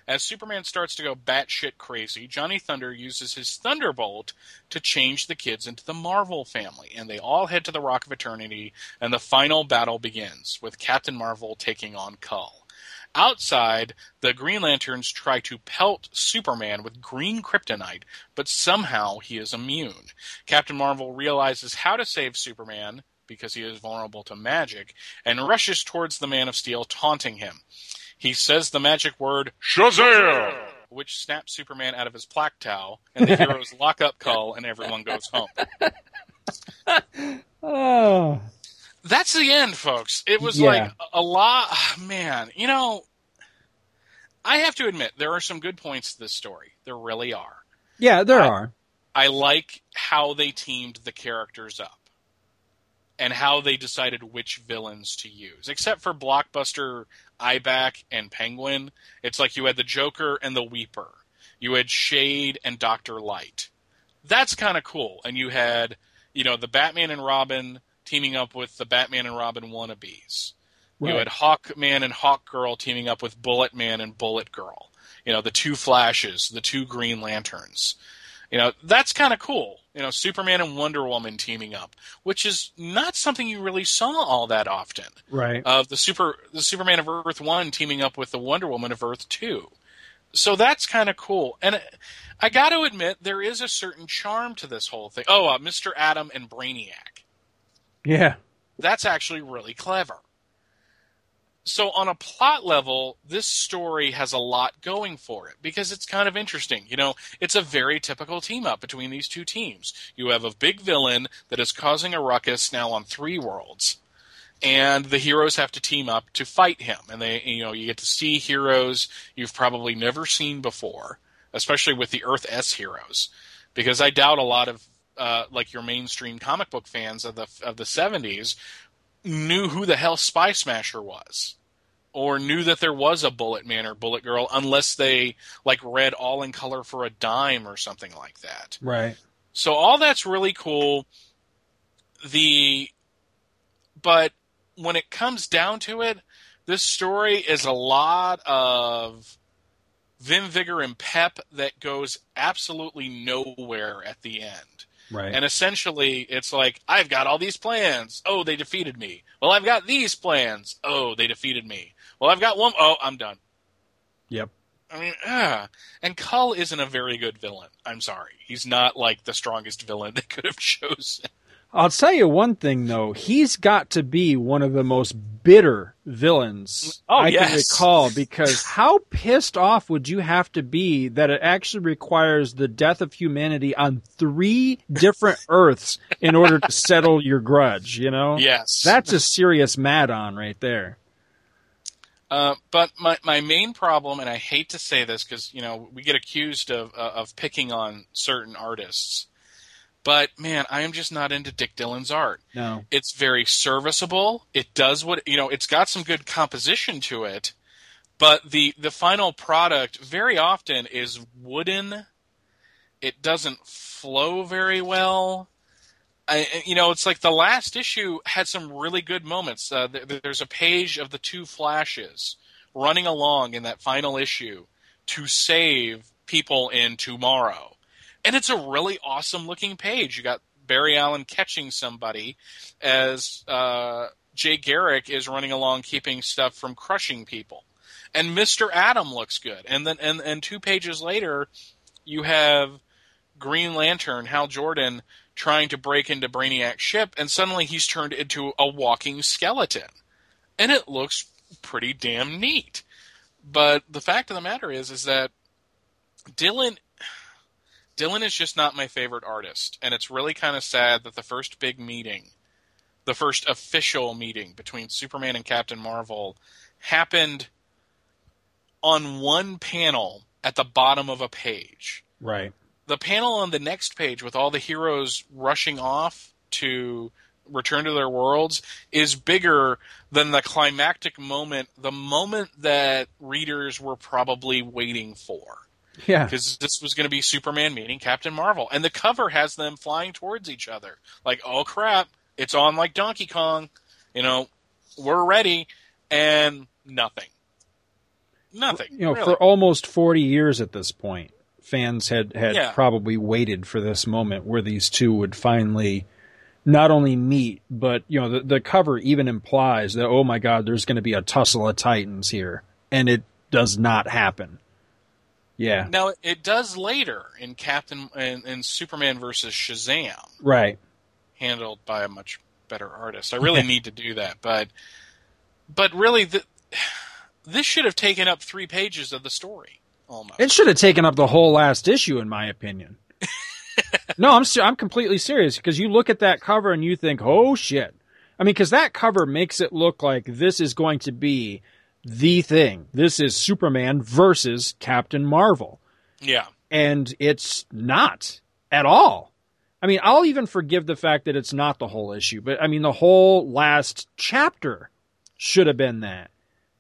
As Superman starts to go batshit crazy, Johnny Thunder uses his Thunderbolt to change the kids into the Marvel family, and they all head to the Rock of Eternity, and the final battle begins, with Captain Marvel taking on Kull. Outside, the Green Lanterns try to pelt Superman with green kryptonite, but somehow he is immune. Captain Marvel realizes how to save Superman, because he is vulnerable to magic, and rushes towards the Man of Steel, taunting him. He says the magic word Shazam! which snaps Superman out of his plaque towel, and the heroes lock up Kull, and everyone goes home. Oh. That's the end, folks. It was Yeah. like a lot. Ah, man, you know, I have to admit there are some good points to this story. There really are. Yeah, there I- are. I like how they teamed the characters up and how they decided which villains to use. Except for Blockbuster, Ibac, and Penguin, it's like you had the Joker and the Weeper. You had Shade and Doctor Light. That's kind of cool. And you had, you know, the Batman and Robin teaming up with the Batman and Robin wannabes. You had Hawkman and Hawkgirl teaming up with Bulletman and Bullet Girl. You know, the two Flashes, the two Green Lanterns. You know, that's kind of cool. You know, Superman and Wonder Woman teaming up, which is not something you really saw all that often. Right. Of the super the Superman of Earth 1 teaming up with the Wonder Woman of Earth 2. So that's kind of cool. And I got to admit there is a certain charm to this whole thing. Oh, uh, Mr. Atom and Brainiac yeah. that's actually really clever. So on a plot level, this story has a lot going for it because it's kind of interesting. You know, it's a very typical team up between these two teams. You have a big villain that is causing a ruckus now on three worlds. And the heroes have to team up to fight him. And they, you know, you get to see heroes you've probably never seen before, especially with the Earth S heroes. Because I doubt a lot of, uh, like your mainstream comic book fans of the, of the 70s knew who the hell Spy Smasher was or knew that there was a Bullet Man or Bullet Girl unless they like read all in color for a dime or something like that. Right. So all that's really cool. The but when it comes down to it, this story is a lot of vim, vigor, and pep that goes absolutely nowhere at the end. Right. And essentially, it's like, I've got all these plans. Oh, they defeated me. Well, I've got these plans. Oh, they defeated me. Well, I've got one. Oh, I'm done. Yep. I mean, ah. And Kull isn't a very good villain. I'm sorry. He's not like the strongest villain they could have chosen. I'll tell you one thing though, he's got to be one of the most bitter villains Oh, I can recall because how pissed off would you have to be that it actually requires the death of humanity on three different Earths in order to settle your grudge, you know? Yes. That's a serious mad on right there. Uh, but my, my main problem, and I hate to say this because you know we get accused of uh, of picking on certain artists, but man, I am just not into Dick Dillin's art. No. It's very serviceable. It does what you know. It's got some good composition to it, but the the final product very often is wooden. It doesn't flow very well. I, you know, it's like the last issue had some really good moments. Uh, there, there's a page of the two Flashes running along in that final issue to save people in tomorrow, and it's a really awesome looking page. You got Barry Allen catching somebody as uh, Jay Garrick is running along, keeping stuff from crushing people, and Mister Atom looks good. And then, and and two pages later, you have Green Lantern, Hal Jordan, trying to break into Brainiac's ship, and suddenly he's turned into a walking skeleton. And it looks pretty damn neat. But the fact of the matter is is that Dillin Dillin is just not my favorite artist, and it's really kind of sad that the first big meeting, the first official meeting between Superman and Captain Marvel happened on one panel at the bottom of a page Right. the panel on the next page with all the heroes rushing off to return to their worlds is bigger than the climactic moment, the moment that readers were probably waiting for. Yeah. Because this was going to be Superman meeting Captain Marvel. And the cover has them flying towards each other. Like, oh crap, it's on like Donkey Kong. You know, we're ready. And nothing. Nothing. You know, really. for almost 40 years at this point, fans had, had Yeah. probably waited for this moment where these two would finally not only meet, but, you know, the, the cover even implies that, oh my God, there's going to be a tussle of titans here. And it does not happen. Yeah. Now it does later in Captain in, in Superman versus Shazam, Right. handled by a much better artist. I really need to do that, but but really, the, this should have taken up three pages of the story almost. It should have taken up the whole last issue, in my opinion. no, I'm I'm completely serious because you look at that cover and you think, oh shit. I mean, because that cover makes it look like this is going to be the thing. This is Superman versus Captain Marvel, yeah, and it's not at all. I mean, I'll even forgive the fact that it's not the whole issue, but I mean, the whole last chapter should have been that.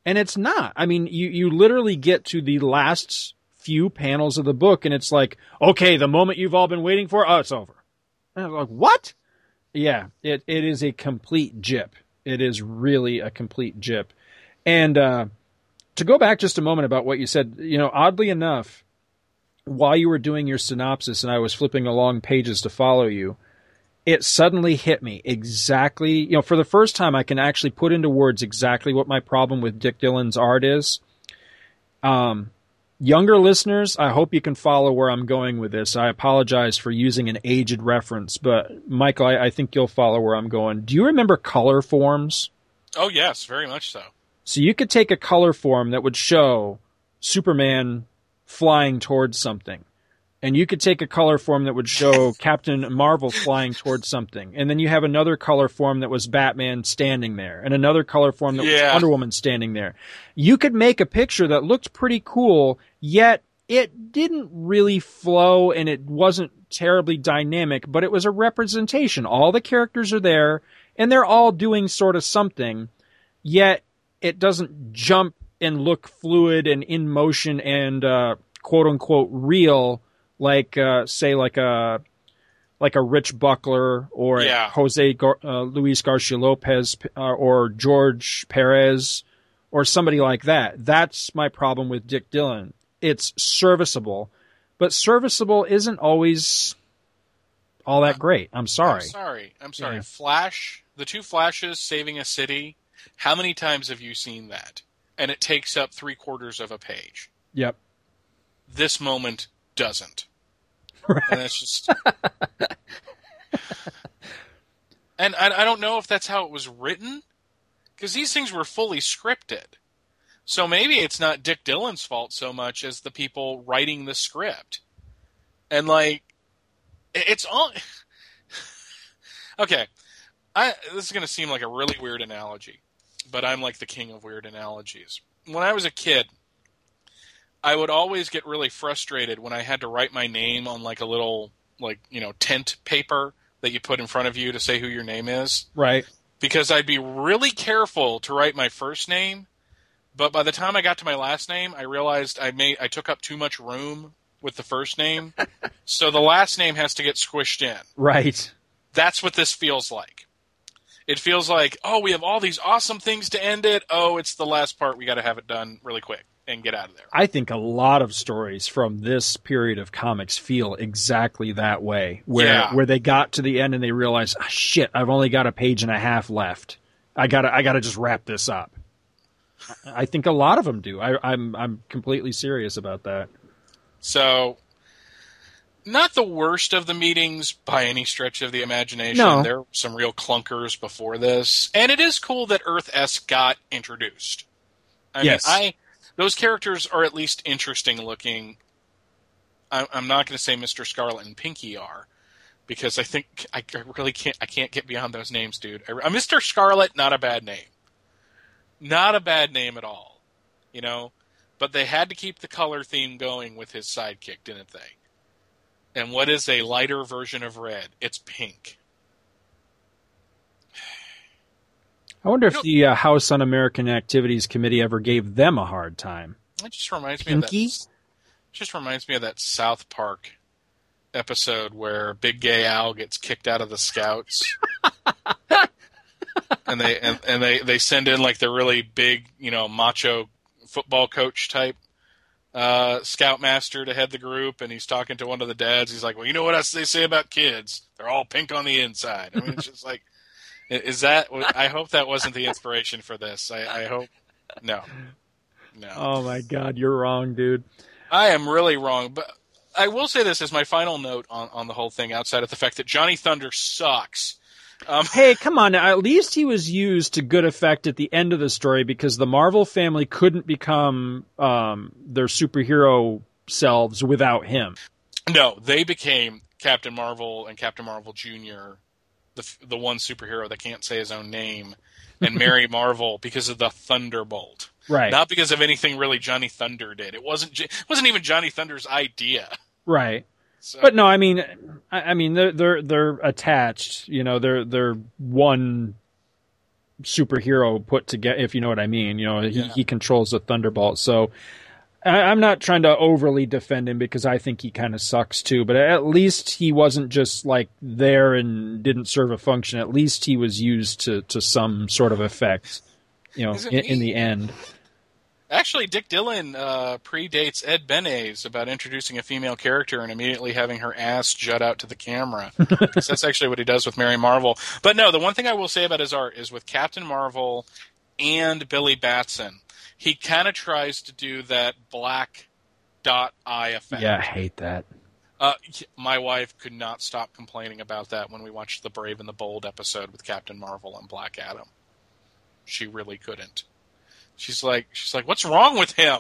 And it's not. I mean, you, you literally get to the last few panels of the book and it's like, okay, the moment you've all been waiting for, oh, it's over. And I'm like, what? Yeah, it, it is a complete jip. It is really a complete jip. And, uh, to go back just a moment about what you said, you know, oddly enough, while you were doing your synopsis and I was flipping along pages to follow you, it suddenly hit me exactly, you know, for the first time I can actually put into words exactly what my problem with Dick Dillin's art is. Um, younger listeners, I hope you can follow where I'm going with this. I apologize for using an aged reference, but Michael, I, I think you'll follow where I'm going. Do you remember color forms? oh yes, very much so. So you could take a color form that would show Superman flying towards something. And you could take a color form that would show Captain Marvel flying towards something. And then you have another color form that was Batman standing there and another color form that Yeah. was Wonder Woman standing there. You could make a picture that looked pretty cool, yet it didn't really flow and it wasn't terribly dynamic, but it was a representation. All the characters are there and they're all doing sort of something, yet it doesn't jump and look fluid and in motion and uh, quote unquote real like uh, say like a like a Rich Buckler or Yeah. Jose Gar- uh, Luis Garcia Lopez uh, or George Perez or somebody like that. That's my problem with Dick Dillin. It's serviceable, but serviceable isn't always all that great. I'm sorry. I'm sorry. I'm sorry. Yeah. Flash, the two flashes saving a city. How many times have you seen that? And it takes up three quarters of a page. Yep. This moment doesn't. And it's just. and I, I don't know if that's how it was written, because these things were fully scripted. So maybe it's not Dick Dillin's fault so much as the people writing the script. And like, it's all. okay, I this is going to seem like a really weird analogy, but I'm like the king of weird analogies. When I was a kid, I would always get really frustrated when I had to write my name on like a little like you know tent paper that you put in front of you to say who your name is Right. because I'd be really careful to write my first name, but by the time I got to my last name, I realized I made I took up too much room with the first name, so the last name has to get squished in. Right. That's what this feels like. It feels like, oh, we have all these awesome things to end it. Oh, it's the last part. We got to have it done really quick and get out of there. I think a lot of stories from this period of comics feel exactly that way, where Yeah. where they got to the end and they realized, ah, shit, I've only got a page and a half left. I gotta I gotta just wrap this up. I think a lot of them do. I, I'm I'm completely serious about that. So, not the worst of the meetings by any stretch of the imagination. No. There were some real clunkers before this, and it is cool that Earth S got introduced. I Yes. mean, I those characters are at least interesting looking. I, I'm not going to say Mister Scarlet and Pinky are, because I think I really can't. I can't get beyond those names, dude. I, Mister Scarlet, not a bad name. Not a bad name at all. You know, but they had to keep the color theme going with his sidekick, didn't they? And what is a lighter version of red? It's pink. I wonder if You know- the uh, House Un-American Activities Committee ever gave them a hard time. It just reminds me of that. Just reminds me of that South Park episode where Big Gay Al gets kicked out of the Scouts, and they and, and they they send in like the really big, you know, macho football coach type uh, scoutmaster to head the group, and he's talking to one of the dads. He's like, "Well, you know what else they say about kids? They're all pink on the inside." I mean, it's just like, is that? I hope that wasn't the inspiration for this. I, I hope no, no. Oh my God, you're wrong, dude. I am really wrong, but I will say this as my final note on, on the whole thing, outside of the fact that Johnny Thunder sucks. Um, Hey, come on! Now. At least he was used to good effect at the end of the story because the Marvel family couldn't become um, their superhero selves without him. no, they became Captain Marvel and Captain Marvel Junior, the the one superhero that can't say his own name, and Mary Marvel because of the Thunderbolt, Right. not because of anything really Johnny Thunder did. It wasn't it wasn't even Johnny Thunder's idea. right. So, But no, I mean, I, I mean, they're they're they're attached. You know, they're they're one superhero put together. If you know what I mean, you know, he, Yeah. he controls the Thunderbolt. So I, I'm not trying to overly defend him because I think he kind of sucks too. But at least he wasn't just like there and didn't serve a function. At least he was used to to some sort of effect. You know, in, in the end. Actually, Dick Dillin uh, predates Ed Benes about introducing a female character and immediately having her ass jut out to the camera. that's actually what he does with Mary Marvel. But no, the one thing I will say about his art is with Captain Marvel and Billy Batson, he kind of tries to do that black dot eye effect. Yeah, I hate that. Uh, my wife could not stop complaining about that when we watched the Brave and the Bold episode with Captain Marvel and Black Adam. She really couldn't. She's like, she's like, what's wrong with him?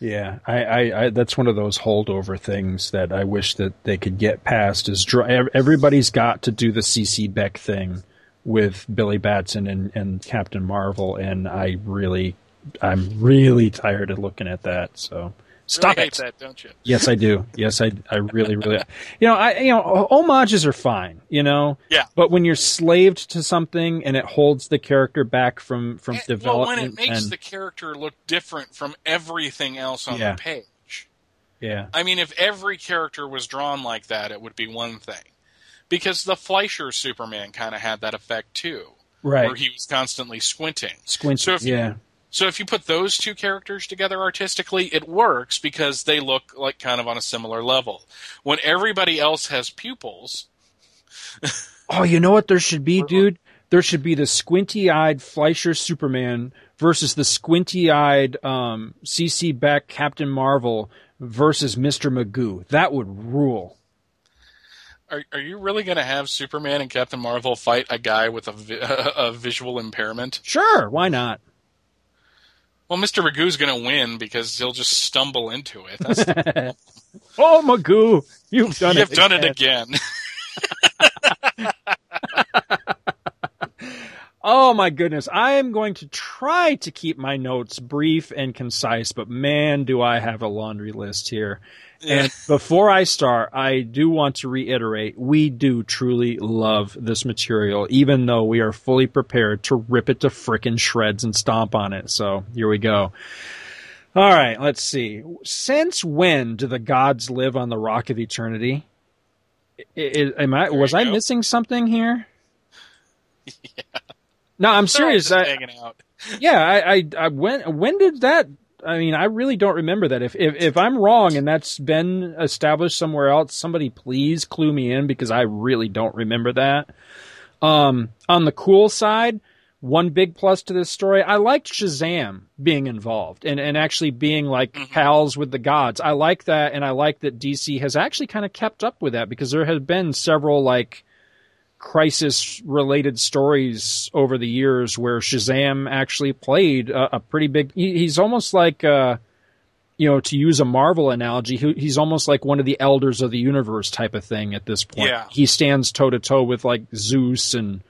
Yeah, I, I, I, that's one of those holdover things that I wish that they could get past. Is dr- everybody's got to do the CC Beck thing with Billy Batson and, and Captain Marvel, and I really, I'm really tired of looking at that. So stop really it. Hate that, don't you? Yes, I do. Yes, I, I really, really, you know, I, you know, homages are fine, you know. Yeah. But when you're slaved to something and it holds the character back from from And- development, well, when it makes and, the character look different from everything else on Yeah. the page. yeah, I mean, if every character was drawn like that, it would be one thing. Because the Fleischer Superman kind of had that effect too, right? where he was constantly squinting. Squinting. so if you- yeah, So if you put those two characters together artistically, it works because they look like kind of on a similar level. When everybody else has pupils, Oh, you know what there should be, dude? There should be the squinty-eyed Fleischer Superman versus the squinty-eyed um, CC Beck Captain Marvel versus Mister Magoo. That would rule. are, are you really going to have Superman and Captain Marvel fight a guy with a, vi- a visual impairment? Sure, why not? Well, Mr. Magoo's going to win because he'll just stumble into it. That's, Oh, Magoo, you've done you've it. done it again. Oh my goodness. I am going to try to keep my notes brief and concise, but man, do I have a laundry list here. Yeah. And before I start, I do want to reiterate, we do truly love this material, even though we are fully prepared to rip it to frickin' shreds and stomp on it. So here we go. All right, let's see. Since when do the gods live on the Rock of Eternity? I- I- am I was I missing something here? No, I'm They're serious. I, hanging out. yeah, I, I, I when when did that? I mean, I really don't remember that. If, if if I'm wrong and that's been established somewhere else, somebody please clue me in because I really don't remember that. Um, on the cool side, one big plus to this story, I liked Shazam being involved and, and actually being like Mhm. pals with the gods. I like that, and I like that DC has actually kind of kept up with that because there have been several like crisis related stories over the years where Shazam actually played a, a pretty big. He, he's almost like, uh, you know, to use a Marvel analogy, he, he's almost like one of the elders of the universe type of thing at this point. Yeah. He stands toe to toe with like Zeus and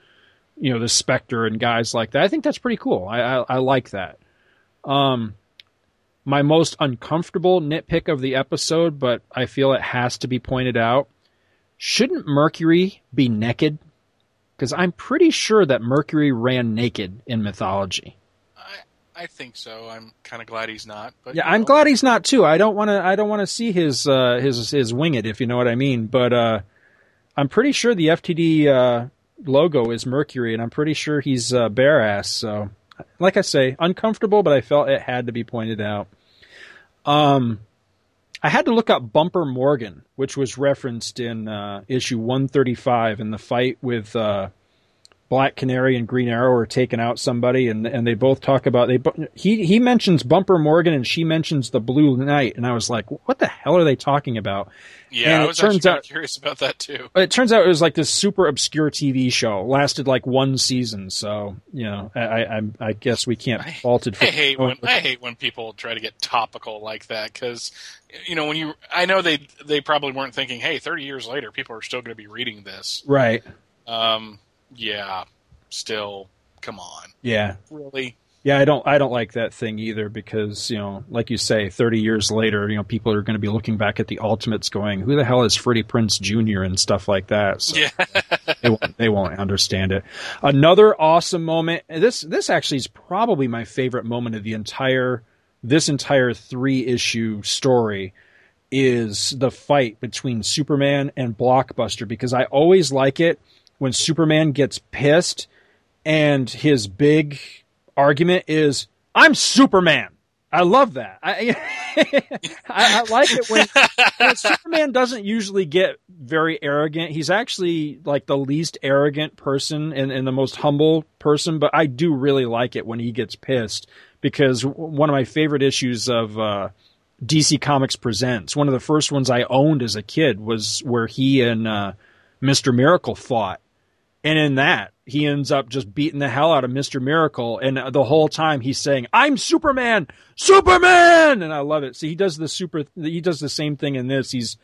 you know the Spectre and guys like that. I think that's pretty cool. I I, I like that. Um, my most uncomfortable nitpick of the episode, but I feel it has to be pointed out. Shouldn't Mercury be naked? Because I'm pretty sure that Mercury ran naked in mythology. I, I think so. I'm kind of glad he's not. But Yeah, I'm know. glad he's not too. I don't want to. I don't want to see his uh, his his winged, if you know what I mean. But uh, I'm pretty sure the FTD uh, logo is Mercury, and I'm pretty sure he's uh, bare ass. So, like I say, uncomfortable, but I felt it had to be pointed out. Um, I had to look up Bumper Morgan, which was referenced in uh, issue 135 in the fight with uh, Black Canary and Green Arrow are taking out somebody, and and they both talk about they. He he mentions Bumper Morgan, and she mentions the Blue Knight, and I was like, what the hell are they talking about? Yeah, and I was actually turns out- curious about that too. It turns out it was like this super obscure TV show, lasted like one season, so you know, I I, I'm- guess we can't I- fault it for. I hate when I hate when people try to get topical like that because you know when you I know they they probably weren't thinking hey 30 years later people are still going to be reading this right. um yeah still come on Yeah. really Yeah, I don't I don't like that thing either because, you know, like you say, 30 years later, you know, people are going to be looking back at the Ultimates going, who the hell is Freddie Prinze Jr. and stuff like that. So yeah they won't, they won't understand it. Another awesome moment. This this actually is probably my favorite moment of the entire this entire three issue story is the fight between Superman and Blockbuster because I always like it when Superman gets pissed and his big argument is I'm Superman. I love that. I I, I like it when, when Superman doesn't usually get very arrogant. He's actually like the least arrogant person and, and the most humble person, but I do really like it when he gets pissed because one of my favorite issues of uh, DC Comics Presents, one of the first ones I owned as a kid was where he and uh, Mr. Miracle fought. And in that, he ends up just beating the hell out of Mr. Miracle. And the whole time he's saying, I'm Superman, Superman. And I love it. So he does the super, he does the same thing in this. He's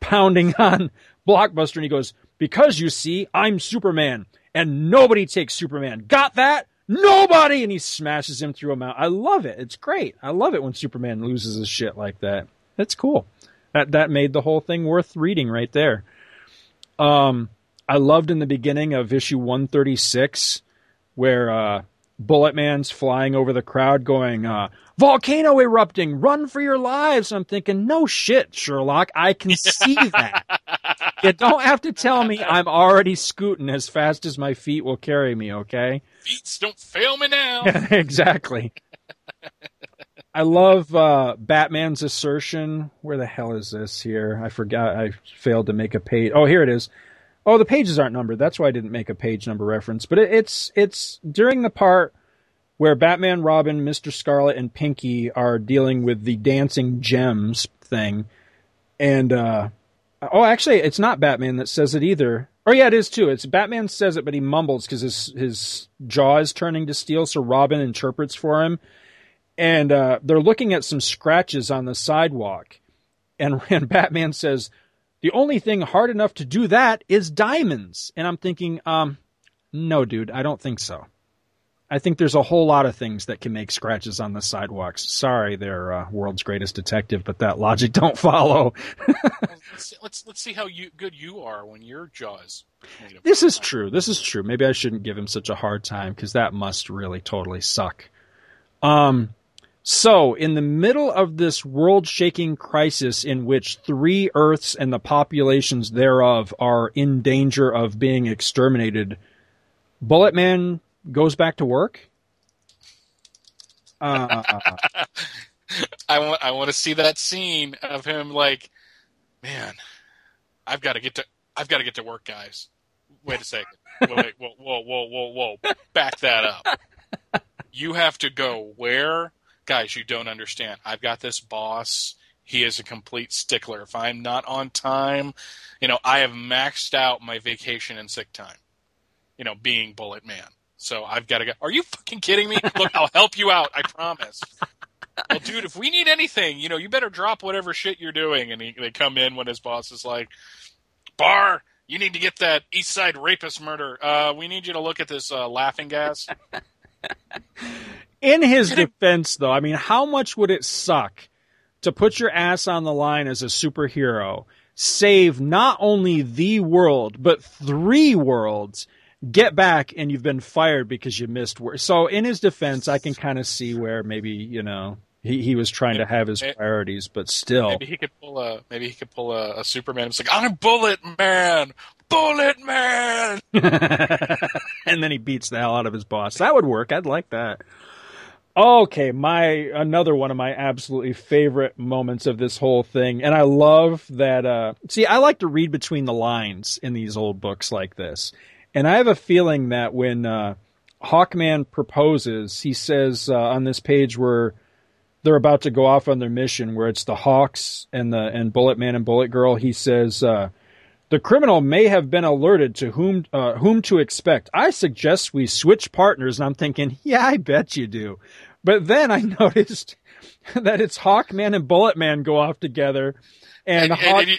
pounding on Blockbuster and he goes, because you see, I'm Superman and nobody takes Superman. Got that? Nobody. And he smashes him through a mountain. I love it. It's great. I love it when Superman loses his shit like that. That's cool. That, that made the whole thing worth reading right there. Um, I loved in the beginning of issue 136 where uh, Bullet Man's flying over the crowd going, uh, volcano erupting, run for your lives. I'm thinking, no shit, Sherlock. I can see that. you don't have to tell me I'm already scooting as fast as my feet will carry me, okay? Feet don't fail me now. exactly. I love uh, Batman's assertion. Where the hell is this here? I forgot. I failed to make a page. Oh, here it is. Oh, the pages aren't numbered. That's why I didn't make a page number reference. But it, it's it's during the part where Batman, Robin, Mister Scarlet, and Pinky are dealing with the dancing gems thing, and uh, oh, actually, it's not Batman that says it either. Oh yeah, it is too. It's Batman says it, but he mumbles because his his jaw is turning to steel. So Robin interprets for him, and uh, they're looking at some scratches on the sidewalk, and, and Batman says, the only thing hard enough to do that is diamonds. And I'm thinking, um, no, dude, I don't think so. I think there's a whole lot of things that can make scratches on the sidewalks. Sorry, they're uh, world's greatest detective, but that logic don't follow. let's, see, let's let's see how you, good you are when your jaws. This is true. This is true. Maybe I shouldn't give him such a hard time because that must really totally suck. Um, so, in the middle of this world shaking crisis in which three Earths and the populations thereof are in danger of being exterminated, Bullet Man goes back to work? Uh, uh, uh, uh. I want I want to see that scene of him like, man, I've got to get to I've got to get to work, guys. Wait a second. Wait, whoa, whoa, whoa, whoa, whoa! Back that up. You have to go where? Guys, you don't understand. I've got this boss. He is a complete stickler. If I'm not on time, you know, I have maxed out my vacation and sick time, you know, being Bullet Man. So I've got to go. Are you fucking kidding me? Look, I'll help you out. I promise. Well, dude, if we need anything, you know, you better drop whatever shit you're doing. And he, they come in when his boss is like, Bar, you need to get that East Side rapist murder. Uh, we need you to look at this uh, laughing gas. In his defense, though, I mean, how much would it suck to put your ass on the line as a superhero, save not only the world, but three worlds, get back and you've been fired because you missed work? So, in his defense, I can kind of see where maybe, you know, he, he was trying maybe, to have his priorities, but still. Maybe he could pull a maybe he could pull a, a Superman. It's like I'm a bullet man, bullet man, and then he beats the hell out of his boss. That would work. I'd like that. Okay, my another one of my absolutely favorite moments of this whole thing, and I love that. Uh, see, I like to read between the lines in these old books like this, and I have a feeling that when uh, Hawkman proposes, he says uh, on this page where they're about to go off on their mission, where it's the Hawks and the and Bullet Man and Bullet Girl, he says. Uh, the criminal may have been alerted to whom uh, whom to expect. I suggest we switch partners, and I'm thinking, yeah, I bet you do. But then I noticed that it's Hawkman and Bulletman go off together, and, and, Hawk- and you-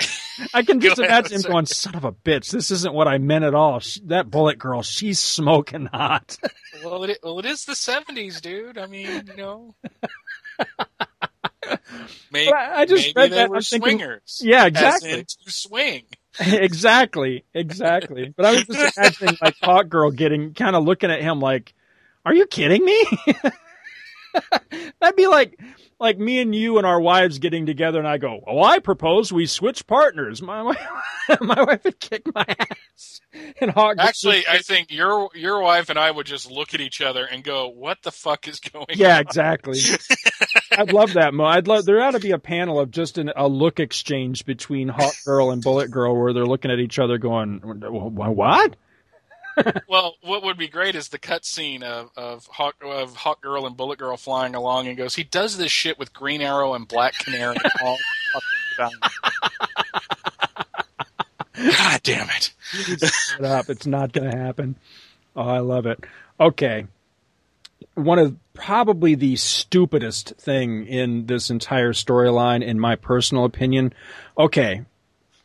I can just imagine him going, "Son of a bitch! This isn't what I meant at all." She, that Bullet Girl, she's smoking hot. well, it, well, it is the '70s, dude. I mean, you know. Maybe, I just read that. I'm thinking, swingers. Yeah, exactly. to swing. exactly, exactly. But I was just imagining like Hawk Girl getting kind of looking at him like, "Are you kidding me?" That'd be like like me and you and our wives getting together, and I go, "Oh, I propose we switch partners." My wife, my wife would kick my ass. And Hawk. Actually, I think your your wife and I would just look at each other and go, "What the fuck is going?" Yeah, on? exactly. I'd love that. Mo. I'd love. There ought to be a panel of just an, a look exchange between Hawk Girl and Bullet Girl, where they're looking at each other, going, "What?" well, what would be great is the cut scene of of Hawk of Hawk Girl and Bullet Girl flying along and goes, he does this shit with Green Arrow and Black Canary all God damn it. it up. It's not going to happen. Oh, I love it. Okay. One of probably the stupidest thing in this entire storyline, in my personal opinion. Okay.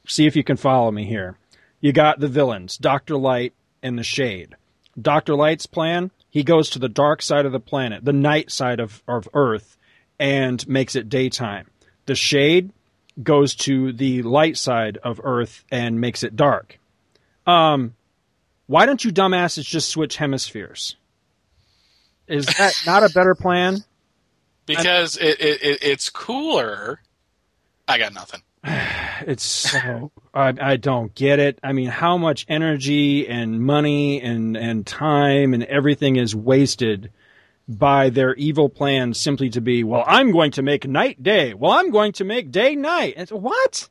See if you can follow me here. You got the villains, Dr. Light and the Shade. Dr. Light's plan, he goes to the dark side of the planet, the night side of, of Earth, and makes it daytime. The Shade goes to the light side of Earth and makes it dark. Um, why don't you dumbasses just switch hemispheres? Is that not a better plan? Because it, it, it, it's cooler. I got nothing. It's so I, I don't get it. I mean, how much energy and money and and time and everything is wasted by their evil plan simply to be, well, I'm going to make night day. Well, I'm going to make day night. It's, what?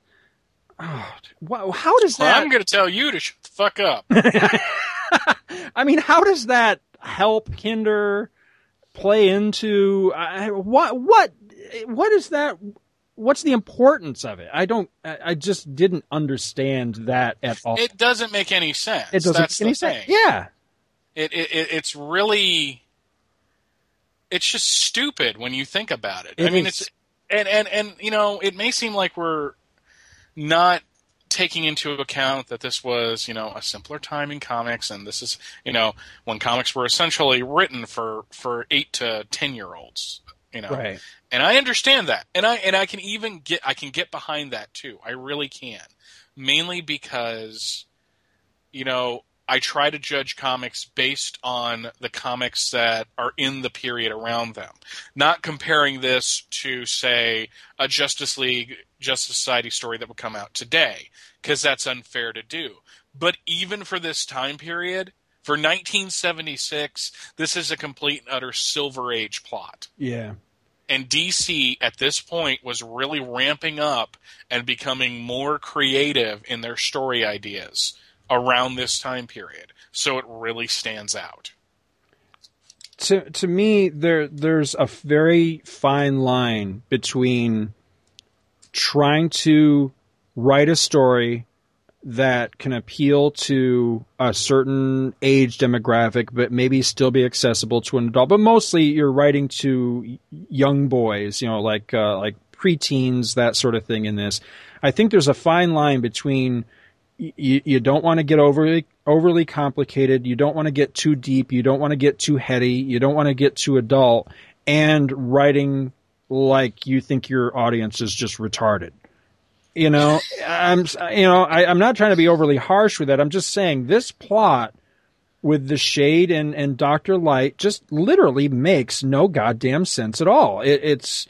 Oh, how does Well, that? I'm going to tell you to shut the fuck up. I mean, how does that help, hinder, play into I, what? What? What is that? What's the importance of it? I don't. I, just didn't understand that at all. it doesn't make any sense. It doesn't That's make any sense. thing. Yeah. It, it, it it's really it's just stupid when you think about it. It I mean, is. it's and and and you know, it may seem like we're not taking into account that this was, you know, a simpler time in comics and this is, you know, when comics were essentially written for for 8 to 10 year olds, you know. Right. And I understand that. And I and I can even get I can get behind that too. I really can. Mainly because you know, I try to judge comics based on the comics that are in the period around them, not comparing this to, say, a Justice League, Justice Society story that would come out today, because that's unfair to do. But even for this time period, for 1976, this is a complete and utter Silver Age plot. Yeah. And DC at this point was really ramping up and becoming more creative in their story ideas around this time period. So it really stands out. to to me there there's a very fine line between trying to write a story that can appeal to a certain age demographic but maybe still be accessible to an adult but mostly you're writing to young boys you know like uh, like preteens that sort of thing in this i think there's a fine line between you, you don't want to get overly overly complicated. You don't want to get too deep. You don't want to get too heady. You don't want to get too adult. And writing like you think your audience is just retarded. You know, I'm you know I, I'm not trying to be overly harsh with that. I'm just saying this plot with the shade and and Doctor Light just literally makes no goddamn sense at all. It, it's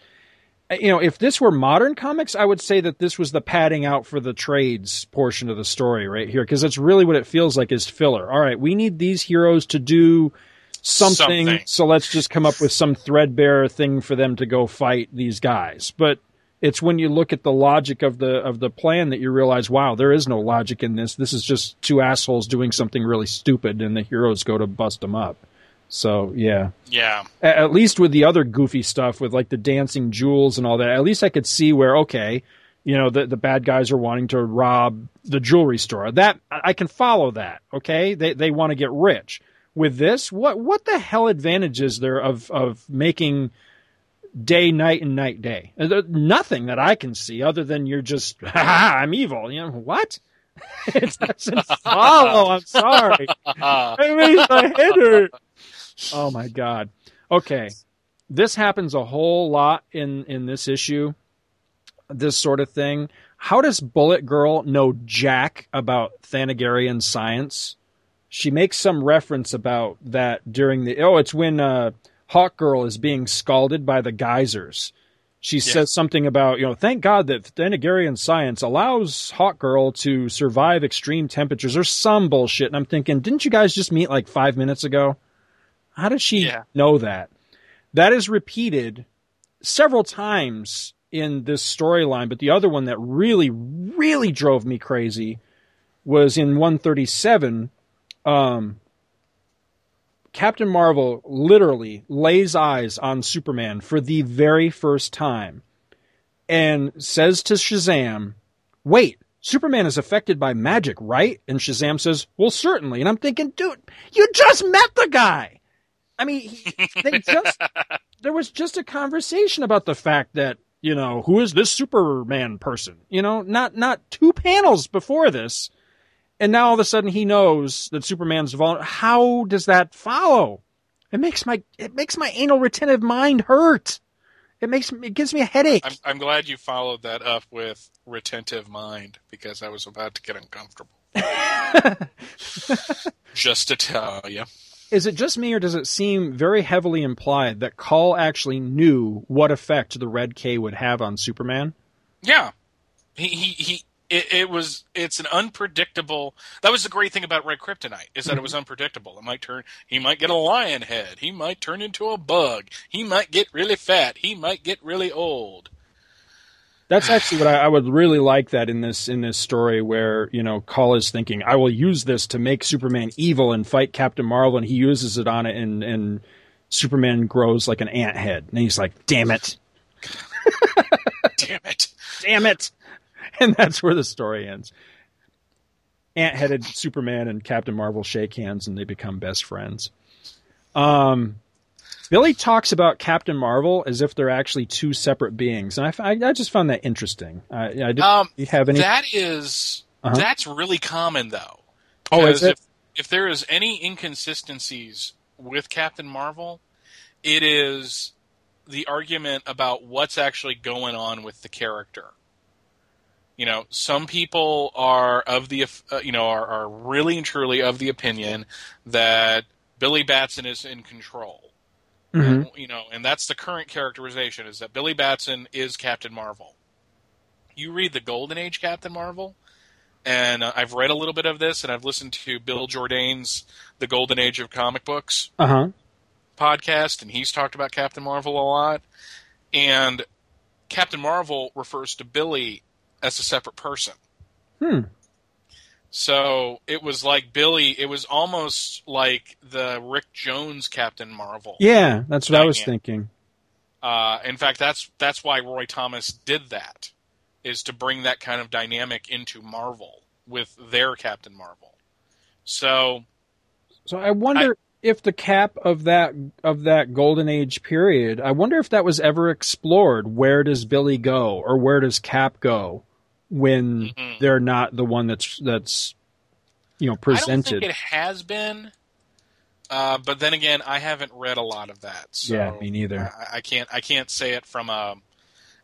you know, if this were modern comics, I would say that this was the padding out for the trades portion of the story right here, because that's really what it feels like is filler. All right, we need these heroes to do something, Something. so let's just come up with some threadbare thing for them to go fight these guys. But it's when you look at the logic of the of the plan that you realize, wow, there is no logic in this. This is just two assholes doing something really stupid, and the heroes go to bust them up. So yeah Yeah. at least with the other goofy stuff with like the dancing jewels and all that, at least I could see where okay, you know, the the bad guys are wanting to rob the jewelry store. That I I can follow that. Okay, they they want to get rich. With this, what what the hell advantage is there of of making day night and night day? Nothing that I can see other than you're just "Ha, ha, I'm evil. You know what? it doesn't follow. I'm sorry. Makes my head hurt. Oh my god. Okay. This happens a whole lot in in this issue. This sort of thing. How does Bullet Girl know jack about Thanagarian science? She makes some reference about that during the oh, it's when uh, Hawk Girl is being scalded by the geysers. She says something about, you know, thank God that Thanagarian science allows Hawk Girl to survive extreme temperatures or some bullshit. And I'm thinking, didn't you guys just meet like five minutes ago? How does she Yeah. know that? That is repeated several times in this storyline, but the other one that really, really drove me crazy was in 137. Um, Captain Marvel literally lays eyes on Superman for the very first time and says to Shazam, Wait, Superman is affected by magic, right? And Shazam says, well, certainly. And I'm thinking, dude, you just met the guy. I mean, he, they just, there was just a conversation about the fact that, you know, who is this Superman person? You know, not, not two panels before this. And now all of a sudden he knows that Superman's vulnerable. How does that follow? It makes my, it makes my anal retentive mind hurt. It makes it gives me a headache. I'm, I'm glad you followed that up with retentive mind because I was about to get uncomfortable. just to tell you. Is it just me, or does it seem very heavily implied that Kull actually knew what effect the Red K would have on Superman? Yeah, he he, he it, it, was it's an unpredictable. That was the great thing about Red Kryptonite is that it was mm-hmm. unpredictable. It might turn. He might get a lion head. He might turn into a bug. He might get really fat. He might get really old. That's actually what I, I, would really like that in this in this story where you know Kull is thinking I will use this to make Superman evil and fight Captain Marvel and he uses it on it and and Superman grows like an ant head and he's like damn it, damn it, damn it, and that's where the story ends. Ant headed Superman and Captain Marvel shake hands and they become best friends. Um, Billy talks about Captain Marvel as if they're actually two separate beings, and I, I, I just found that interesting. I, I did, um, you have any? That is uh-huh. that's really common though. Oh, is it? If, if there is any inconsistencies with Captain Marvel, it is the argument about what's actually going on with the character. You know, some people are of the uh, you know are, are really and truly of the opinion that Billy Batson is in control Mm-hmm. And, you know, and that's the current characterization is that Billy Batson is Captain Marvel. You read the Golden Age Captain Marvel, and uh, I've read a little bit of this, and I've listened to Bill Jourdain's The Golden Age of Comic Books uh-huh. podcast, and he's talked about Captain Marvel a lot. And Captain Marvel refers to Billy as a separate person. Hmm. So it was like Billy. It was almost like the Rick Jones Captain Marvel. Yeah, that's what I was thinking. Uh, in fact, that's that's why Roy Thomas did that, is to bring that kind of dynamic into Marvel with their Captain Marvel. So, so I wonder I, if the cap of that of that golden age period. I wonder if that was ever explored. Where does Billy go, or where does Cap go? When mm-hmm. they're not the one that's that's you know presented. I don't think it has been, uh, but then again, I haven't read a lot of that. So yeah, me neither. I, I, can't I can't say it from a.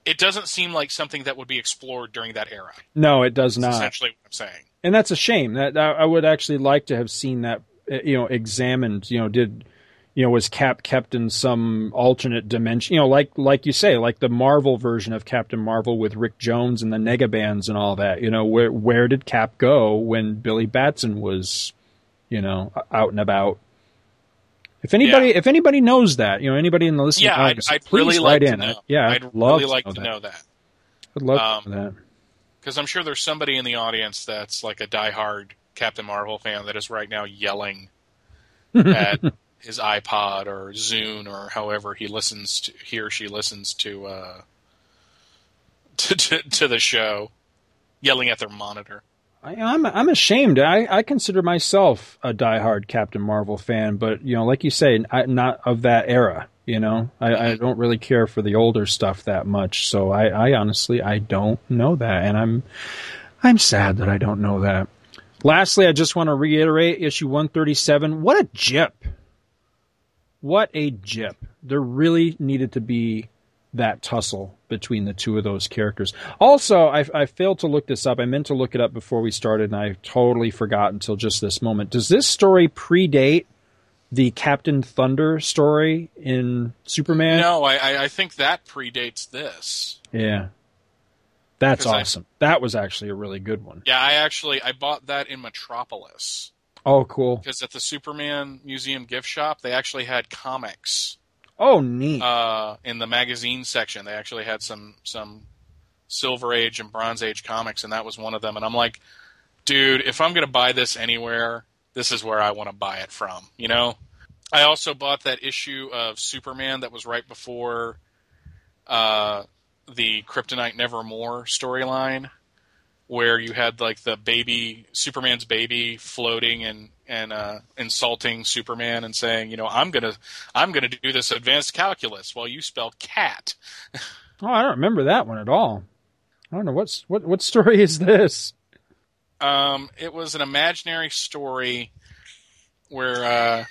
It doesn't seem like something that would be explored during that era. No, it does not. Essentially, what I'm saying, and that's a shame. That I would actually like to have seen that you know examined. You know, did you know, was Cap kept in some alternate dimension? You know, like like you say, like the Marvel version of Captain Marvel with Rick Jones and the Negabands and all that. You know, where where did Cap go when Billy Batson was, you know, out and about? If anybody, yeah. if anybody knows that, you know, anybody in the listening yeah, audience, I'd, I'd really like in. To know. Yeah, I'd, I'd love really like to know that. I'd love um, to know that because I'm sure there's somebody in the audience that's like a diehard Captain Marvel fan that is right now yelling at his iPod or Zune or however he listens to he or she listens to uh, to, to, to the show, yelling at their monitor. I, am I'm, I'm ashamed. I, I consider myself a diehard Captain Marvel fan, but you know, like you say, I, not of that era. You know, I, I mm-hmm. don't really care for the older stuff that much. So I, I honestly I don't know that, and I'm I'm sad that I don't know that. Lastly, I just want to reiterate issue 137. What a jip! What a jip. There really needed to be that tussle between the two of those characters. Also, I, I, failed to look this up. I meant to look it up before we started, and I totally forgot until just this moment. Does this story predate the Captain Thunder story in Superman? No, I, I think that predates this. Yeah. That's awesome. I, that was actually a really good one. Yeah, I actually I bought that in Metropolis. Oh, cool. Because at the Superman Museum gift shop, they actually had comics. Oh, neat. Uh, in the magazine section, they actually had some some Silver Age and Bronze Age comics, and that was one of them. And I'm like, dude, if I'm gonna buy this anywhere, this is where I want to buy it from. You know. I also bought that issue of Superman that was right before uh, the Kryptonite Nevermore storyline where you had like the baby Superman's baby floating and and uh, insulting Superman and saying, you know, I'm gonna I'm gonna do this advanced calculus while you spell cat. oh, I don't remember that one at all. I don't know what's what what story is this. Um, it was an imaginary story where uh,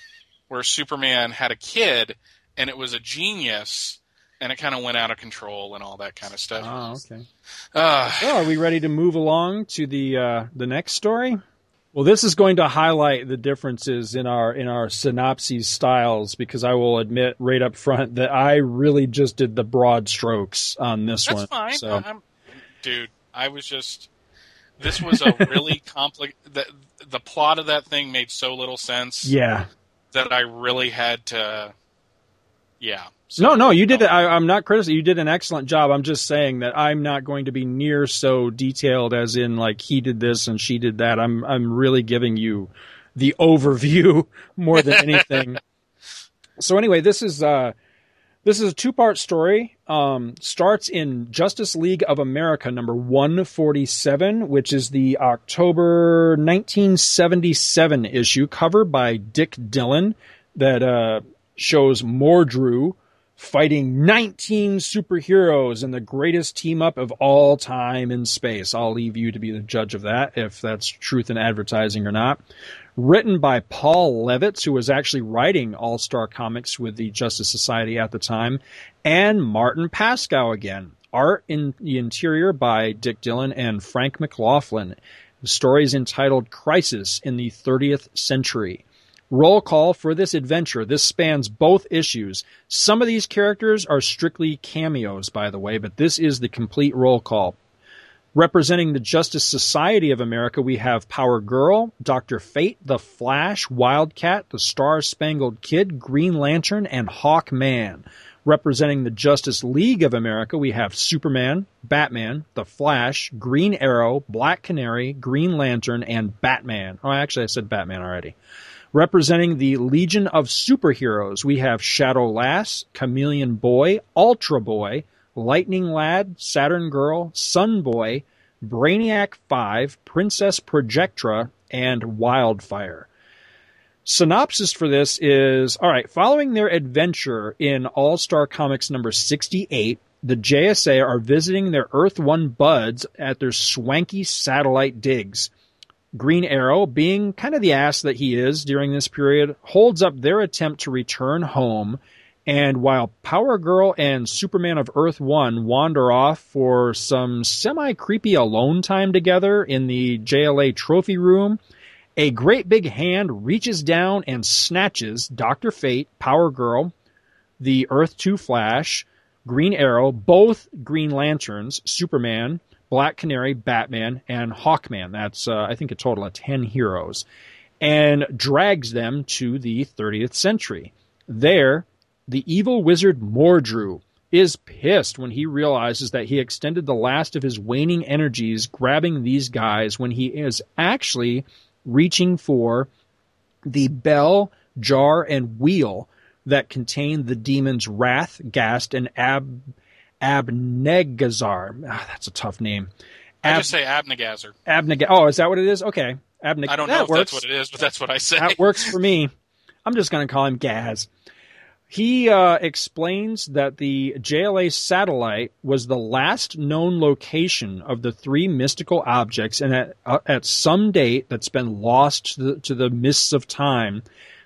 where Superman had a kid and it was a genius and it kind of went out of control and all that kind of stuff. Oh, okay. Uh, well, are we ready to move along to the uh, the next story? Well, this is going to highlight the differences in our in our synopses styles because I will admit right up front that I really just did the broad strokes on this that's one. fine. So. I'm, dude, I was just this was a really complex. The, the plot of that thing made so little sense. Yeah. That I really had to. Yeah. So, no, no, you did it. I, am not criticizing. You did an excellent job. I'm just saying that I'm not going to be near so detailed as in like he did this and she did that. I'm I'm really giving you the overview more than anything. so anyway, this is uh this is a two part story. Um, starts in Justice League of America number 147, which is the October 1977 issue, covered by Dick Dillin, that uh, shows Mordru fighting 19 superheroes in the greatest team up of all time in space. I'll leave you to be the judge of that, if that's truth in advertising or not. Written by Paul Levitz, who was actually writing All Star Comics with the Justice Society at the time, and Martin Pasko again. Art in the interior by Dick Dillin and Frank McLaughlin. The story is entitled Crisis in the 30th Century. Roll call for this adventure. This spans both issues. Some of these characters are strictly cameos, by the way, but this is the complete roll call. Representing the Justice Society of America, we have Power Girl, Dr. Fate, The Flash, Wildcat, The Star Spangled Kid, Green Lantern, and Hawkman. Representing the Justice League of America, we have Superman, Batman, The Flash, Green Arrow, Black Canary, Green Lantern, and Batman. Oh, actually, I said Batman already. Representing the Legion of Superheroes, we have Shadow Lass, Chameleon Boy, Ultra Boy, Lightning Lad, Saturn Girl, Sun Boy, Brainiac 5, Princess Projectra, and Wildfire. Synopsis for this is all right, following their adventure in All Star Comics number 68, the JSA are visiting their Earth One buds at their swanky satellite digs. Green Arrow, being kind of the ass that he is during this period, holds up their attempt to return home. And while Power Girl and Superman of Earth 1 wander off for some semi creepy alone time together in the JLA trophy room, a great big hand reaches down and snatches Dr. Fate, Power Girl, the Earth 2 Flash, Green Arrow, both Green Lanterns, Superman, Black Canary, Batman, and Hawkman. That's, uh, I think, a total of 10 heroes. And drags them to the 30th century. There, the evil wizard Mordru is pissed when he realizes that he extended the last of his waning energies grabbing these guys when he is actually reaching for the bell, jar, and wheel that contain the demons Rath, Ghast, and Ab Abnegazar. Ah, that's a tough name. I just say Abnegazar. Abneg. Oh, is that what it is? Okay, Abneg. I don't know if works. that's what it is, but that's what I say. That works for me. I'm just going to call him Gaz. He uh, explains that the JLA satellite was the last known location of the three mystical objects, and at, uh, at some date that's been lost to the, to the mists of time,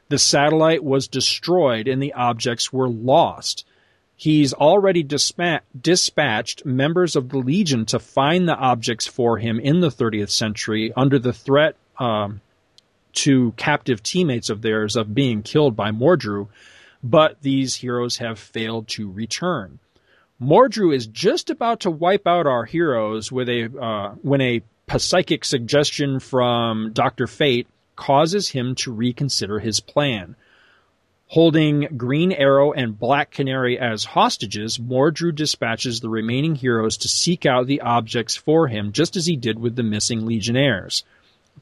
the satellite was destroyed and the objects were lost. He's already dispatched members of the Legion to find the objects for him in the 30th century under the threat um, to captive teammates of theirs of being killed by Mordru but these heroes have failed to return. Mordru is just about to wipe out our heroes with a uh, when a psychic suggestion from Doctor Fate causes him to reconsider his plan. Holding Green Arrow and Black Canary as hostages, Mordru dispatches the remaining heroes to seek out the objects for him, just as he did with the missing Legionnaires.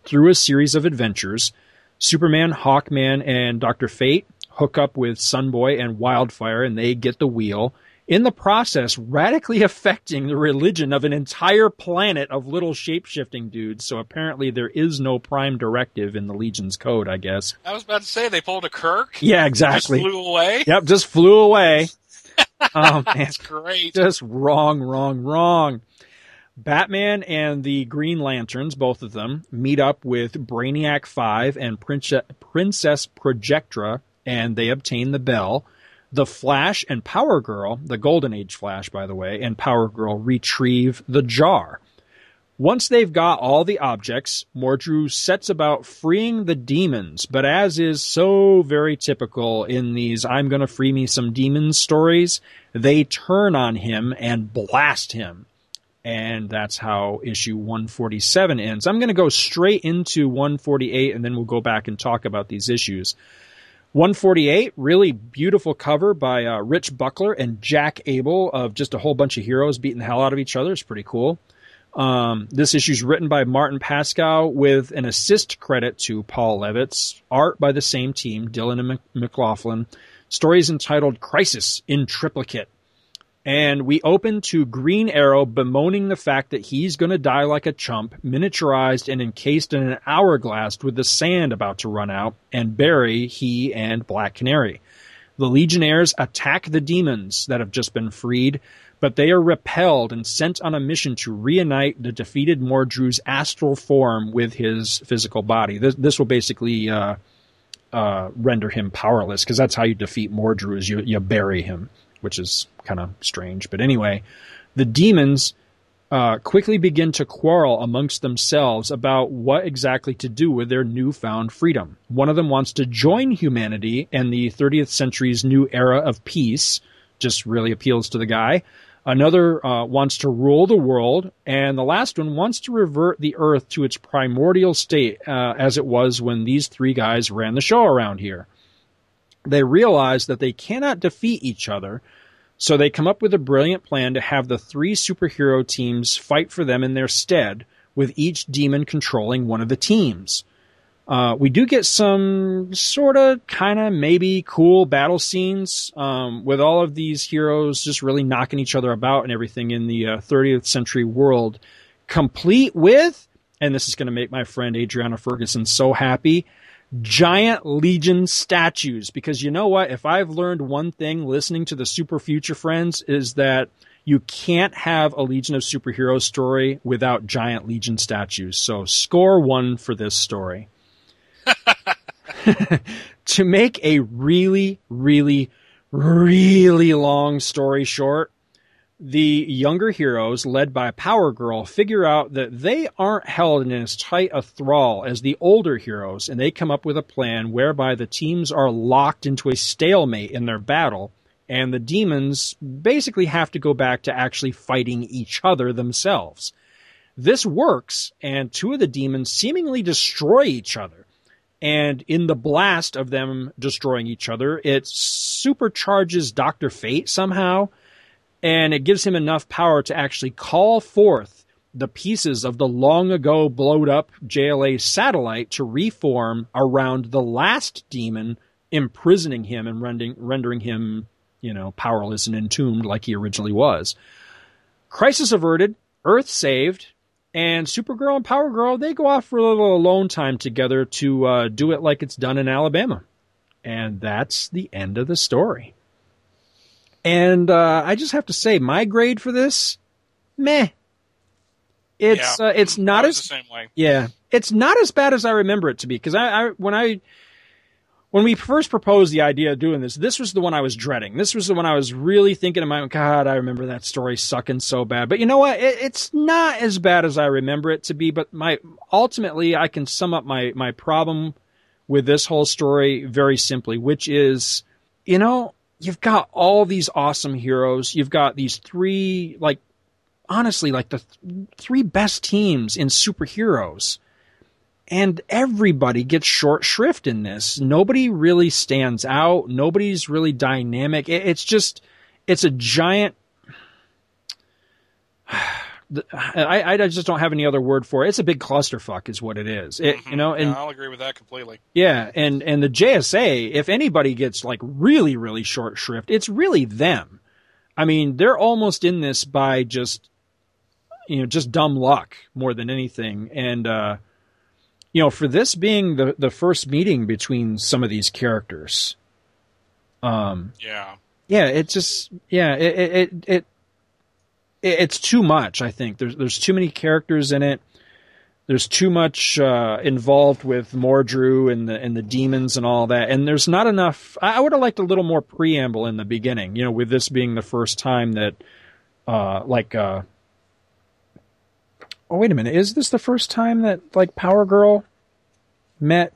Through a series of adventures, Superman, Hawkman, and Dr. Fate hook up with Sunboy and Wildfire and they get the wheel. In the process radically affecting the religion of an entire planet of little shape-shifting dudes. So apparently there is no prime directive in the Legion's code, I guess. I was about to say they pulled a Kirk. Yeah, exactly. Just flew away. Yep, just flew away. oh man, That's great. just wrong, wrong, wrong. Batman and the Green Lanterns, both of them, meet up with Brainiac 5 and Prince- Princess Projectra, and they obtain the bell. The Flash and Power Girl, the Golden Age Flash, by the way, and Power Girl retrieve the jar. Once they've got all the objects, Mordru sets about freeing the demons, but as is so very typical in these I'm gonna free me some demons stories, they turn on him and blast him. And that's how issue 147 ends. I'm gonna go straight into 148 and then we'll go back and talk about these issues. 148, really beautiful cover by uh, Rich Buckler and Jack Abel of just a whole bunch of heroes beating the hell out of each other. It's pretty cool. Um, this issue is written by Martin Pasko with an assist credit to Paul Levitz. Art by the same team, Dillin and McLaughlin. Story is entitled Crisis in Triplicate. And we open to Green Arrow bemoaning the fact that he's going to die like a chump, miniaturized and encased in an hourglass with the sand about to run out, and Barry, he, and Black Canary. The Legionnaires attack the demons that have just been freed, but they are repelled and sent on a mission to reunite the defeated Mordru's astral form with his physical body. This, this will basically uh, uh, render him powerless, because that's how you defeat Mordru, is you, you bury him, which is kind of strange. But anyway, the demons uh, quickly begin to quarrel amongst themselves about what exactly to do with their newfound freedom. One of them wants to join humanity and the 30th century's new era of peace, just really appeals to the guy. Another uh, wants to rule the world, and the last one wants to revert the Earth to its primordial state uh, as it was when these three guys ran the show around here. They realize that they cannot defeat each other, so they come up with a brilliant plan to have the three superhero teams fight for them in their stead, with each demon controlling one of the teams. Uh, we do get some sort of kind of maybe cool battle scenes um, with all of these heroes just really knocking each other about and everything in the uh, 30th century world, complete with, and this is going to make my friend Adriana Ferguson so happy, giant Legion statues. Because you know what? If I've learned one thing listening to the Super Future Friends is that you can't have a Legion of Superheroes story without giant Legion statues. So score one for this story. to make a really, really, really long story short, the younger heroes, led by Power Girl, figure out that they aren't held in as tight a thrall as the older heroes, and they come up with a plan whereby the teams are locked into a stalemate in their battle, and the demons basically have to go back to actually fighting each other themselves. This works, and two of the demons seemingly destroy each other. And in the blast of them destroying each other, it supercharges Dr. Fate somehow, and it gives him enough power to actually call forth the pieces of the long ago blowed up JLA satellite to reform around the last demon, imprisoning him and rendering, rendering him, you know, powerless and entombed like he originally was. Crisis averted, Earth saved, and Supergirl and Power Girl they go off for a little alone time together to uh, do it like it's done in Alabama, and that's the end of the story. And uh, I just have to say, my grade for this, meh. It's Yeah. uh, it's not as the same way. yeah, it's not as bad as I remember it to be. Because I, I when I when we first proposed the idea of doing this, this was the one I was dreading. This was the one I was really thinking, "My God, I remember that story sucking so bad." But you know what? It, it's not as bad as I remember it to be. But my ultimately, I can sum up my my problem with this whole story very simply, which is, you know, you've got all these awesome heroes. You've got these three, like, honestly, like the th- three best teams in superheroes and everybody gets short shrift in this. Nobody really stands out. Nobody's really dynamic. It, it's just, it's a giant. I, I just don't have any other word for it. It's a big clusterfuck, is what it is. It, you know, and Yeah, I'll agree with that completely. yeah, and and the JSA, if anybody gets like really really short shrift, it's really them. I mean, they're almost in this by just, you know, just dumb luck more than anything. And, uh, you know, for this being the, the first meeting between some of these characters, um, Yeah. yeah, it just, yeah, it, it, it, it, it's too much. I think there's, there's too many characters in it. There's too much uh, involved with Mordru and the and the demons and all that, and there's not enough. I, would have liked a little more preamble in the beginning. You know, with this being the first time that, uh, like, uh, oh wait a minute, is this the first time that like Power Girl met?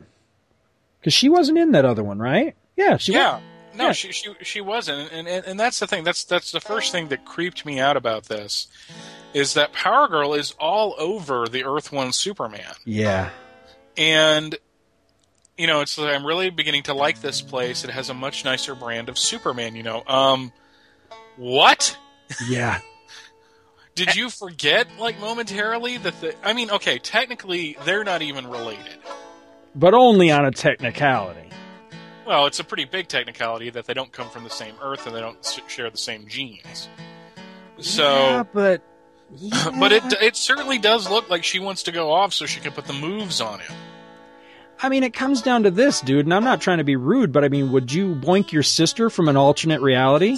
Because she wasn't in that other one, right? Yeah, she. yeah. No, yeah. she she she wasn't, and, and and that's the thing. That's that's the first thing that creeped me out about this, is that Power Girl is all over the Earth One Superman, Yeah. and you know, it's I'm really beginning to like this place. It has a much nicer brand of Superman. You know, um, what? Yeah. Did you forget, like momentarily, that the? I mean, okay, technically they're not even related. But only on a technicality. Well, it's a pretty big technicality that they don't come from the same Earth and they don't share the same genes. So, yeah, but but it it certainly does look like she wants to go off so she can put the moves on him. I mean, it comes down to this, dude, and I'm not trying to be rude, but I mean, would you boink your sister from an alternate reality?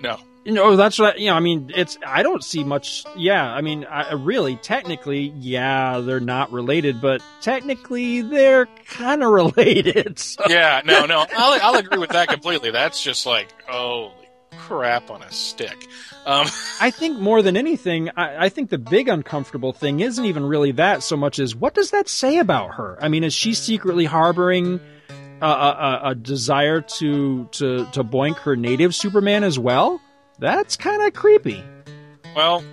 No, You know, that's what, you know, I mean, it's, I don't see much, yeah, I mean, I, really, technically, yeah, they're not related, but technically, they're kind of related. So. yeah, no, no, I'll I'll agree with that completely. That's just like holy crap on a stick. Um, I think more than anything, I, I think the big uncomfortable thing isn't even really that so much as what does that say about her? I mean, is she secretly harboring a, a, a- a desire to, to, to boink her native Superman as well? That's kind of creepy. well,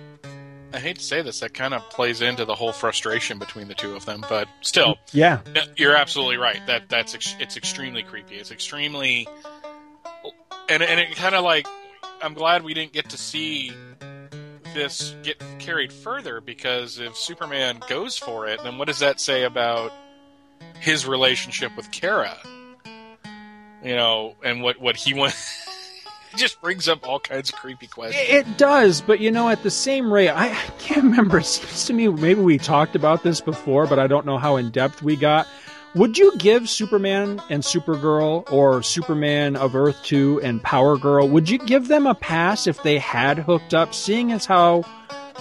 I hate to say this, that kind of plays into the whole frustration between the two of them, but still, Yeah. You're absolutely right. That that's ex- it's extremely creepy. It's extremely, and and it kind of like I'm glad we didn't get to see this get carried further because if Superman goes for it, then what does that say about his relationship with Kara? You know, and what what he wants. It just brings up all kinds of creepy questions. It does, but you know, at the same rate, I, I can't remember. It seems to me maybe we talked about this before, but I don't know how in depth we got. Would you give Superman and Supergirl or Superman of Earth 2 and Power Girl, would you give them a pass if they had hooked up, seeing as how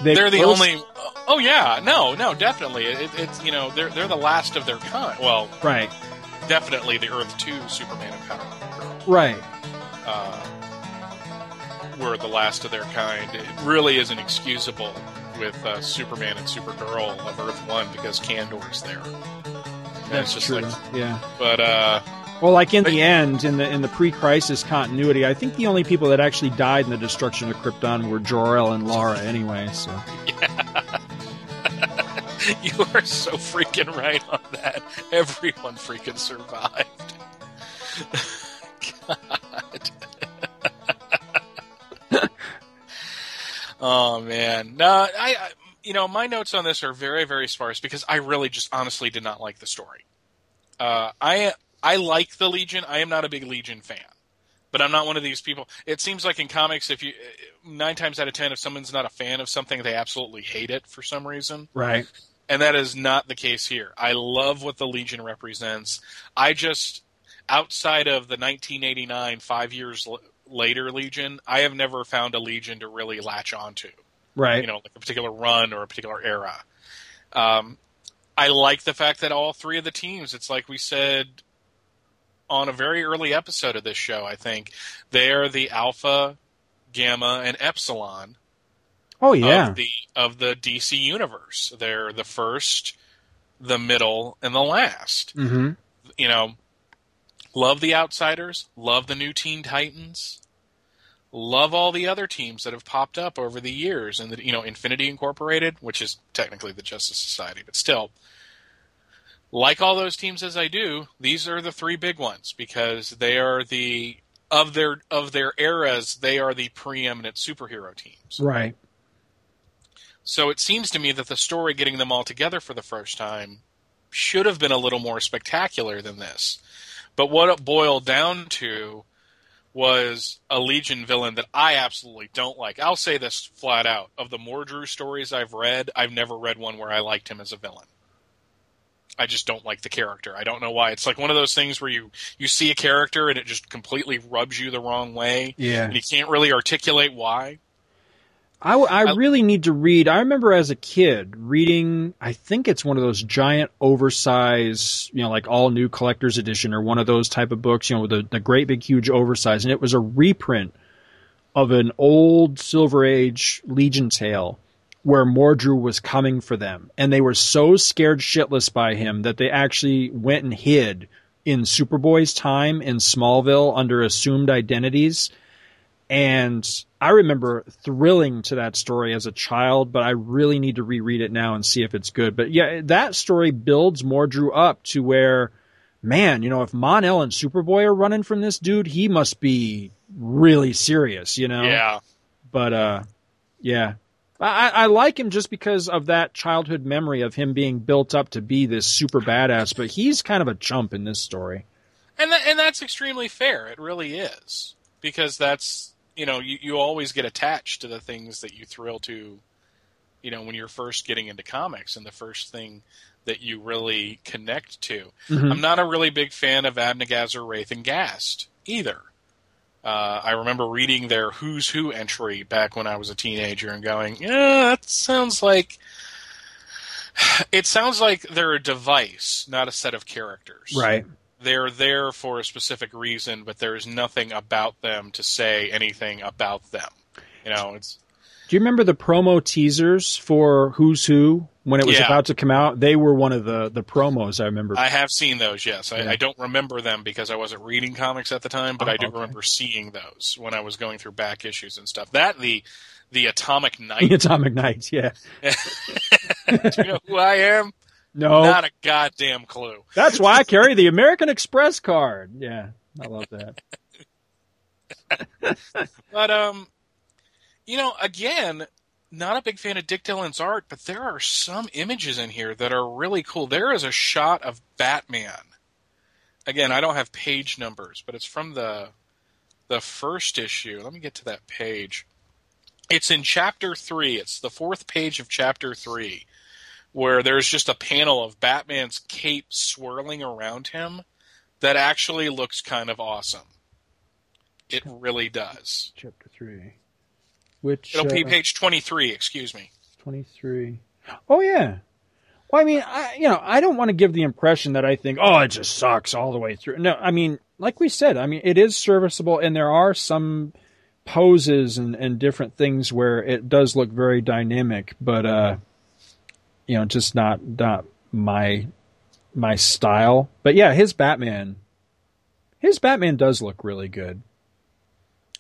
they They're the only. Oh yeah, no, no, definitely. It, it's you know they're they're the last of their kind. Well, Right, definitely the Earth Two Superman and Power Girl right. uh, were the last of their kind. It really isn't excusable with uh, Superman and Supergirl of Earth One because Kandor's there. And That's just true. like, yeah. but uh, Well, like in But- the end, in the in the pre-crisis continuity, I think the only people that actually died in the destruction of Krypton were Jor-El and Lara, anyway. So yeah. you are so freaking right on that. Everyone freaking survived. oh man, no, I, I, you know, my notes on this are very, very sparse because I really just honestly did not like the story. Uh, I, I like the Legion. I am not a big Legion fan, but I'm not one of these people. It seems like in comics, if you nine times out of ten, if someone's not a fan of something, they absolutely hate it for some reason. right. And that is not the case here. I love what the Legion represents. I just, outside of the 1989, five years later Legion, I have never found a Legion to really latch onto. Right. You know, like a particular run or a particular era. Um, I like the fact that all three of the teams, it's like we said on a very early episode of this show, I think, they are the Alpha, Gamma, and Epsilon oh yeah. of the of the DC universe. They're the first, the middle, and the last. mm-hmm. You know, love the Outsiders, love the new Teen Titans, love all the other teams that have popped up over the years, and the, you know Infinity Incorporated, which is technically the Justice Society, but still. Like all those teams as I do, these are the three big ones because they are the of their of their eras, they are the preeminent superhero teams. Right. So it seems to me that the story getting them all together for the first time should have been a little more spectacular than this. But what it boiled down to was a Legion villain that I absolutely don't like. I'll say this flat out: of the Mordru stories I've read, I've never read one where I liked him as a villain. I just don't like the character. I don't know why. It's like one of those things where you you see a character and it just completely rubs you the wrong way, Yeah. and you can't really articulate why. I, I really need to read. I remember as a kid reading, I think it's one of those giant oversized, you know, like all new collector's edition or one of those type of books, you know, with the, the great big huge oversize. And it was a reprint of an old Silver Age Legion tale where Mordru was coming for them. And they were so scared shitless by him that they actually went and hid in Superboy's time in Smallville under assumed identities. And I remember thrilling to that story as a child, but I really need to reread it now and see if it's good. But yeah, that story builds Mordru up to where, man, you know, if Mon-El and Superboy are running from this dude, he must be really serious, you know? Yeah, But, uh, yeah. I, I like him just because of that childhood memory of him being built up to be this super badass, but he's kind of a chump in this story. and that, and that's extremely fair. It really is because that's you know you, you always get attached to the things that you thrill to, you know, when you're first getting into comics and the first thing that you really connect to. Mhm. I'm not a really big fan of Abnegazar, Wraith, and Ghast either. Uh, I remember reading their Who's Who entry back when I was a teenager and going, yeah, that sounds like. It sounds like they're a device, not a set of characters Right. They're there for a specific reason, but there's nothing about them to say anything about them. You know, it's Do you remember the promo teasers for Who's Who when it was Yeah. about to come out? They were one of the the promos I remember. I have seen those. Yes, I, Yeah. I don't remember them because I wasn't reading comics at the time, but Oh, I do oh, okay. remember seeing those when I was going through back issues and stuff. That the the Atomic the Knight. Atomic Knights, yeah. do you know who I am? No, Not a goddamn clue. that's why I carry the American Express card. Yeah, I love that. But um, you know, again, not a big fan of Dick Dillin's art, but there are some images in here that are really cool. There is a shot of Batman. Again, I don't have page numbers, but it's from the the first issue. Let me get to that page. It's in chapter three. It's the fourth page of chapter three, where there's just a panel of Batman's cape swirling around him that actually looks kind of awesome. It really does. Chapter three, which It'll be uh, page 23, excuse me. twenty three. Oh yeah. Well, I mean, I, you know, I don't want to give the impression that I think, oh, it just sucks all the way through. No, I mean, like we said, I mean, it is serviceable, and there are some poses and, and different things where it does look very dynamic, but uh, you know, just not not my my style. But yeah, his Batman, his Batman does look really good.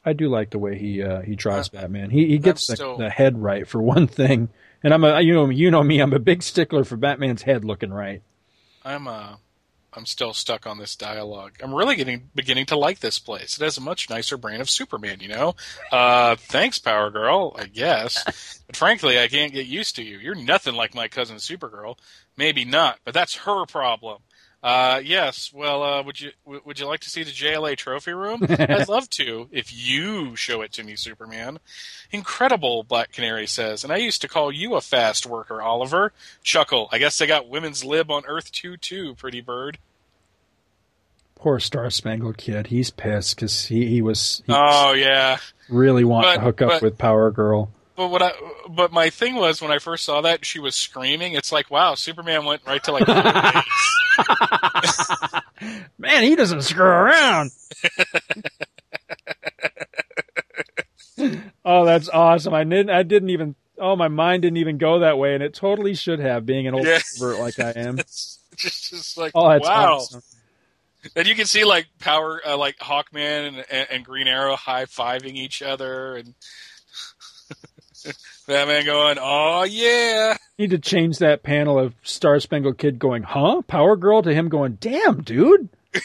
I do like the way he uh, he draws Batman. He he gets the, still- the head right for one thing, and I'm a you know you know me, I'm a big stickler for Batman's head looking right. I'm uh I'm still stuck on this dialogue. I'm really getting beginning to like this place. It has a much nicer brand of Superman, you know? Uh thanks, Power Girl, I guess. but frankly, I can't get used to you. You're nothing like my cousin Supergirl. Maybe not, but that's her problem. Uh yes, well uh would you w- would you like to see the JLA trophy room? I'd love to if you show it to me, Superman. Incredible, Black Canary says, and I used to call you a fast worker, Oliver. Chuckle. I guess they got women's lib on Earth 2 too, pretty bird. Poor Star Spangled Kid, he's pissed because he he was he Oh yeah. really wanting to hook up but- with Power Girl. But what I but my thing was when I first saw that she was screaming, it's like wow, Superman went right to like. Man, he doesn't screw around. oh, that's awesome. I didn't I didn't even oh my mind didn't even go that way and it totally should have being an old Yeah. pervert like I am. Just, just like Oh, that's wow. awesome. And you can see like power uh, like Hawkman and, and, and Green Arrow high fiving each other and Batman going, Oh yeah. Need to change that panel of Star Spangled Kid going, "Huh?" Power Girl to him going, "Damn, dude."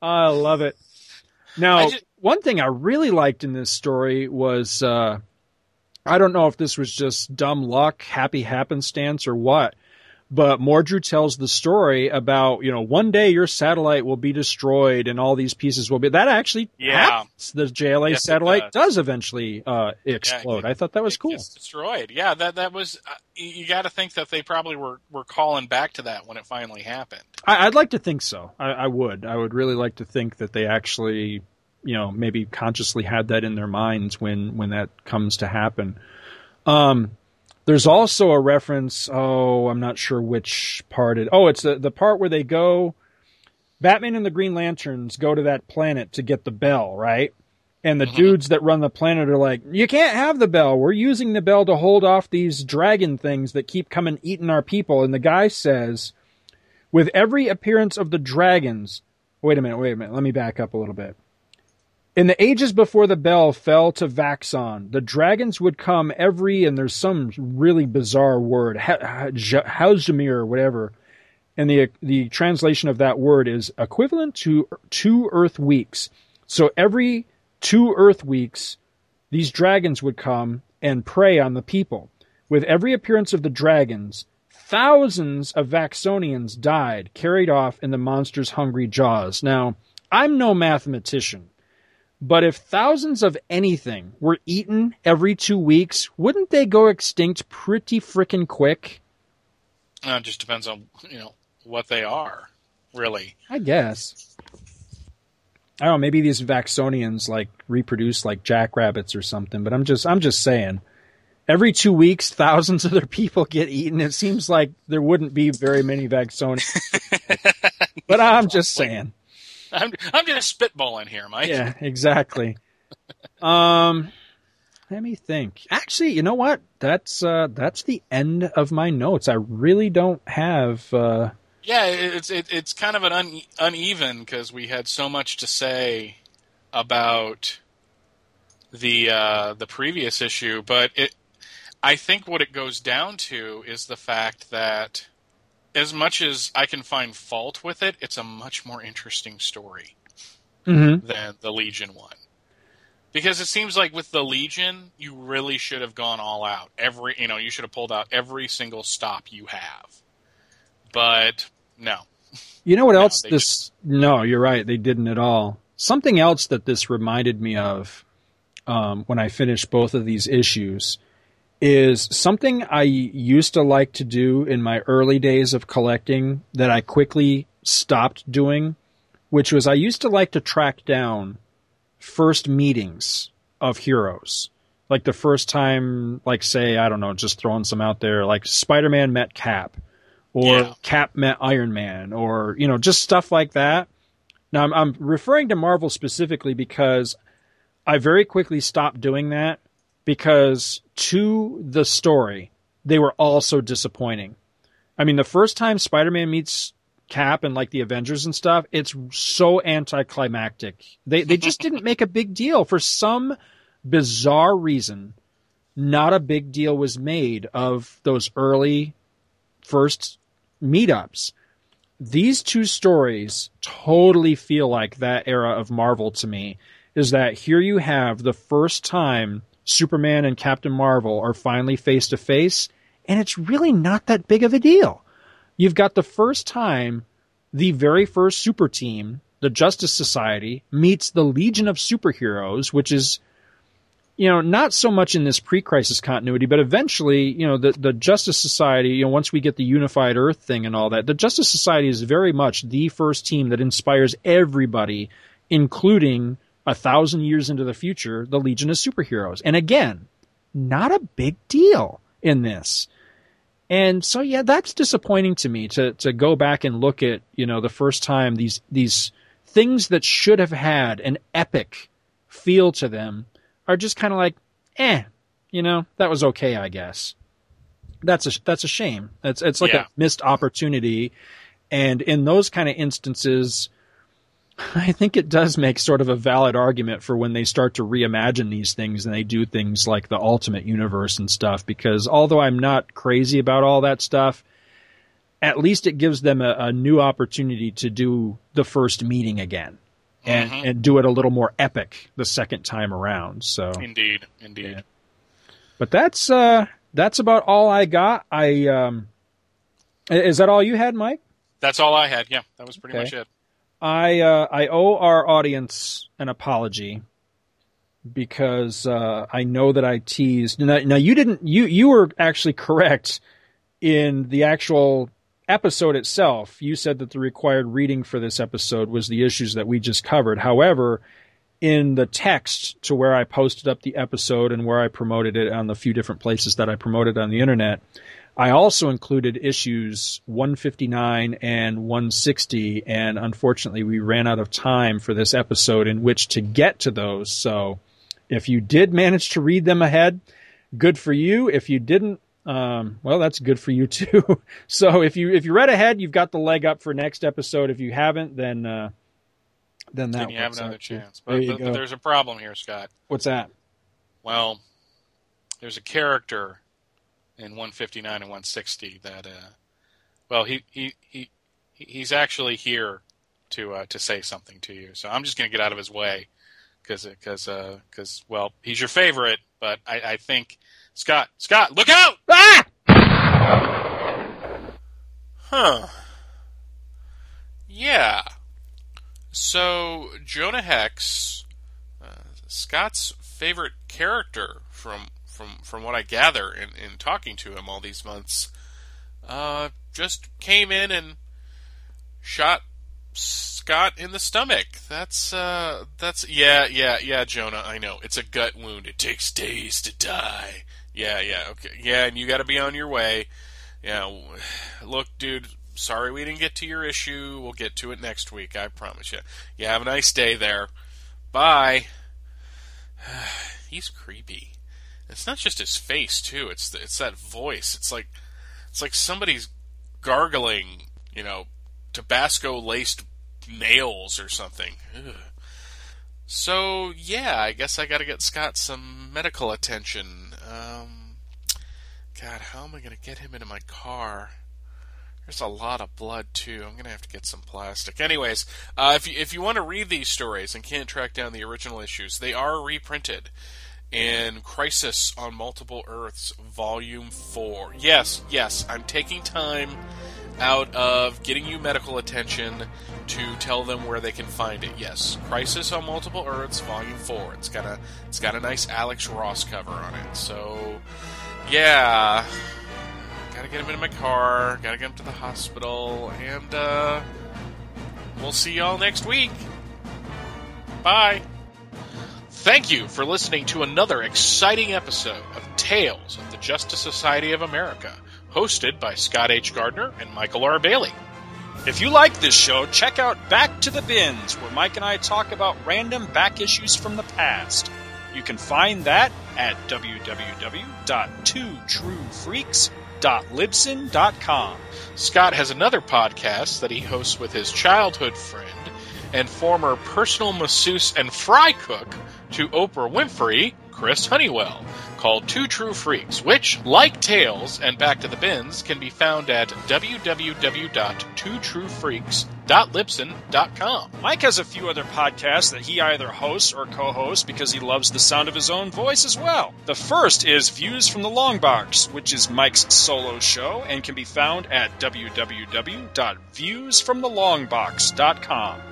I love it. Now, I ju- one thing I really liked in this story was uh, I don't know if this was just dumb luck, happy happenstance, or what, But Mordru tells the story about, you know, one day your satellite will be destroyed and all these pieces will be. That actually Yeah. happens. The JLA Yes, satellite does. does. eventually uh, explode. it- I thought that was cool. destroyed. Yeah, that that was. Uh, you you got to think that they probably were were calling back to that when it finally happened. I, I'd like to think so. I, I would. I would really like to think that they actually, you know, maybe consciously had that in their minds when when that comes to happen. Um, there's also a reference. Oh, I'm not sure which part it. Oh, it's the the part where they go. Batman and the Green Lanterns go to that planet to get the bell, right? And the Mhm. dudes that run the planet are like, "You can't have the bell. We're using the bell to hold off these dragon things that keep coming eating our people." And the guy says, with every appearance of the dragons. Wait a minute, wait a minute. Let me back up a little bit. In the ages before the bell fell to Vaxon, the dragons would come every, and there's some really bizarre word, Ha- Ha- Ja- Hauzamir or whatever. And the the translation of that word is equivalent to two Earth weeks. So every two Earth weeks, these dragons would come and prey on the people. With every appearance of the dragons, thousands of Vaxonians died, carried off in the monster's hungry jaws. Now, I'm no mathematician, but if thousands of anything were eaten every two weeks, wouldn't they go extinct pretty frickin' quick? Uh, it just depends on you know what they are, really. I guess. I don't know, maybe these Vaxonians like reproduce like jackrabbits or something, but I'm just I'm just saying. Every two weeks, thousands of their people get eaten. It seems like there wouldn't be very many Vaxonians. but I'm just saying. I'm I'm just spitballing here, Mike. Yeah, exactly. Um, let me think. Actually, you know what? That's uh, that's the end of my notes. I really don't have. Uh, Yeah, it's it, it's kind of an un, uneven because we had so much to say about the uh, the previous issue, but it I think what it goes down to is the fact that as much as I can find fault with it, it's a much more interesting story mhm. than the Legion one. Because it seems like with the Legion, you really should have gone all out. Every you know, you should have pulled out every single stop you have. But no. You know what No, else this? No, you're right. They didn't at all. Something else that this reminded me of um, when I finished both of these issues is something I used to like to do in my early days of collecting that I quickly stopped doing, which was I used to like to track down first meetings of heroes. Like the first time, like say, I don't know, just throwing some out there, like Spider Man met Cap, or Yeah. Cap met Iron Man, or, you know, just stuff like that. Now, I'm, I'm referring to Marvel specifically because I very quickly stopped doing that because to the story, they were all so disappointing. I mean, the first time Spider Man meets Cap and like the Avengers and stuff, it's so anticlimactic. They they just didn't make a big deal for some bizarre reason. Not a big deal was made of those early first meetups. These two stories totally feel like that era of Marvel to me. Is that here you have the first time Superman and Captain Marvel are finally face to face, and it's really not that big of a deal. You've got the first time the very first super team, the Justice Society, meets the Legion of Superheroes, which is, you know, not so much in this pre-crisis continuity, but eventually, you know, the, the Justice Society, you know, once we get the unified Earth thing and all that, the Justice Society is very much the first team that inspires everybody, including a thousand years into the future, the Legion of Superheroes. And again, not a big deal in this. And so yeah, that's disappointing to me to to go back and look at, you know, the first time these these things that should have had an epic feel to them are just kind of like, eh, you know, that was okay, I guess. That's a that's a shame. It's it's like Yeah. a missed opportunity. And in those kind of instances, I think it does make sort of a valid argument for when they start to reimagine these things and they do things like the Ultimate Universe and stuff. Because although I'm not crazy about all that stuff, at least it gives them a, a new opportunity to do the first meeting again and, Mhm. and do it a little more epic the second time around. So, Indeed, indeed. Yeah. but that's uh, that's about all I got. I um, Is that all you had, Mike? That's all I had. Yeah, that was pretty Okay. much it. I uh, I owe our audience an apology because uh, I know that I teased. Now, now you didn't. You you were actually correct in the actual episode itself. You said that the required reading for this episode was the issues that we just covered. However, in the text to where I posted up the episode and where I promoted it on the few different places that I promoted on the internet, I also included issues 159 and 160, and unfortunately, we ran out of time for this episode in which to get to those. So, if you did manage to read them ahead, good for you. If you didn't, um, well, that's good for you too. so, if you if you read ahead, you've got the leg up for next episode. If you haven't, then uh, then that Then you have another chance. But, you but, but there's a problem here, Scott. What's that? Well, there's a character in 159 and 160 that, uh, well, he he he he- he's actually here to uh, to say something to you. So I'm just going to get out of his way because because because well, he's your favorite, but I, I think Scott Scott, look out! Ah! Huh. Yeah. So Jonah Hex, uh, Scott's favorite character from from from what I gather in, in talking to him all these months, uh, just came in and shot Scott in the stomach. That's uh, that's yeah, yeah, yeah, Jonah. I know it's a gut wound. It takes days to die. Yeah, yeah, okay, yeah, and you got to be on your way. Yeah, look, dude. Sorry we didn't get to your issue. We'll get to it next week. I promise you. You have a nice day there. Bye. He's creepy. It's not just his face too. It's the, it's that voice. It's like it's like somebody's gargling, you know, Tabasco laced nails or something. Ugh. So yeah, I guess I got to get Scott some medical attention. Um, God, how am I to get him into my car? There's a lot of blood too. I'm gonna have to get some plastic. Anyways, uh, if you, if you want to read these stories and can't track down the original issues, they are reprinted in Crisis on Multiple Earths, Volume Four. Yes, yes, I'm taking time out of getting you medical attention to tell them where they can find it. Yes, Crisis on Multiple Earths, Volume Four. It's got a it's got a nice Alex Ross cover on it. So, yeah, gotta get him into my car. Gotta get him to the hospital, and uh, we'll see y'all next week. Bye. Thank you for listening to another exciting episode of Tales of the Justice Society of America, hosted by Scott H. Gardner and Michael R. Bailey. If you like this show, check out Back to the Bins, where Mike and I talk about random back issues from the past. You can find that at www.twotruefreaks.libsyn.com. Scott has another podcast that he hosts with his childhood friend and former personal masseuse and fry cook to Oprah Winfrey, Chris Honeywell, called Two True Freaks, which, like Tales and Back to the Bins, can be found at www.twotruefreaks.libsyn.com. Mike has a few other podcasts that he either hosts or co hosts because he loves the sound of his own voice as well. The first is Views from the Long Box, which is Mike's solo show and can be found at www.viewsfromthelongbox.com.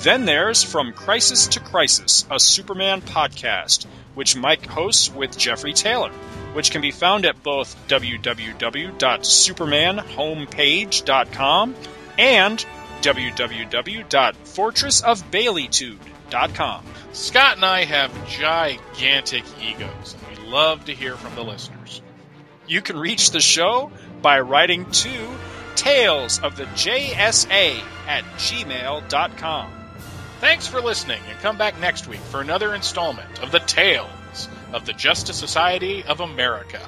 Then there's From Crisis to Crisis, a Superman podcast, which Mike hosts with Jeffrey Taylor, which can be found at both www.supermanhomepage.com and www.fortressofbaileytude.com. Scott and I have gigantic egos, and we love to hear from the listeners. You can reach the show by writing to Tales of the JSA at gmail.com. Thanks for listening, and come back next week for another installment of the Tales of the Justice Society of America.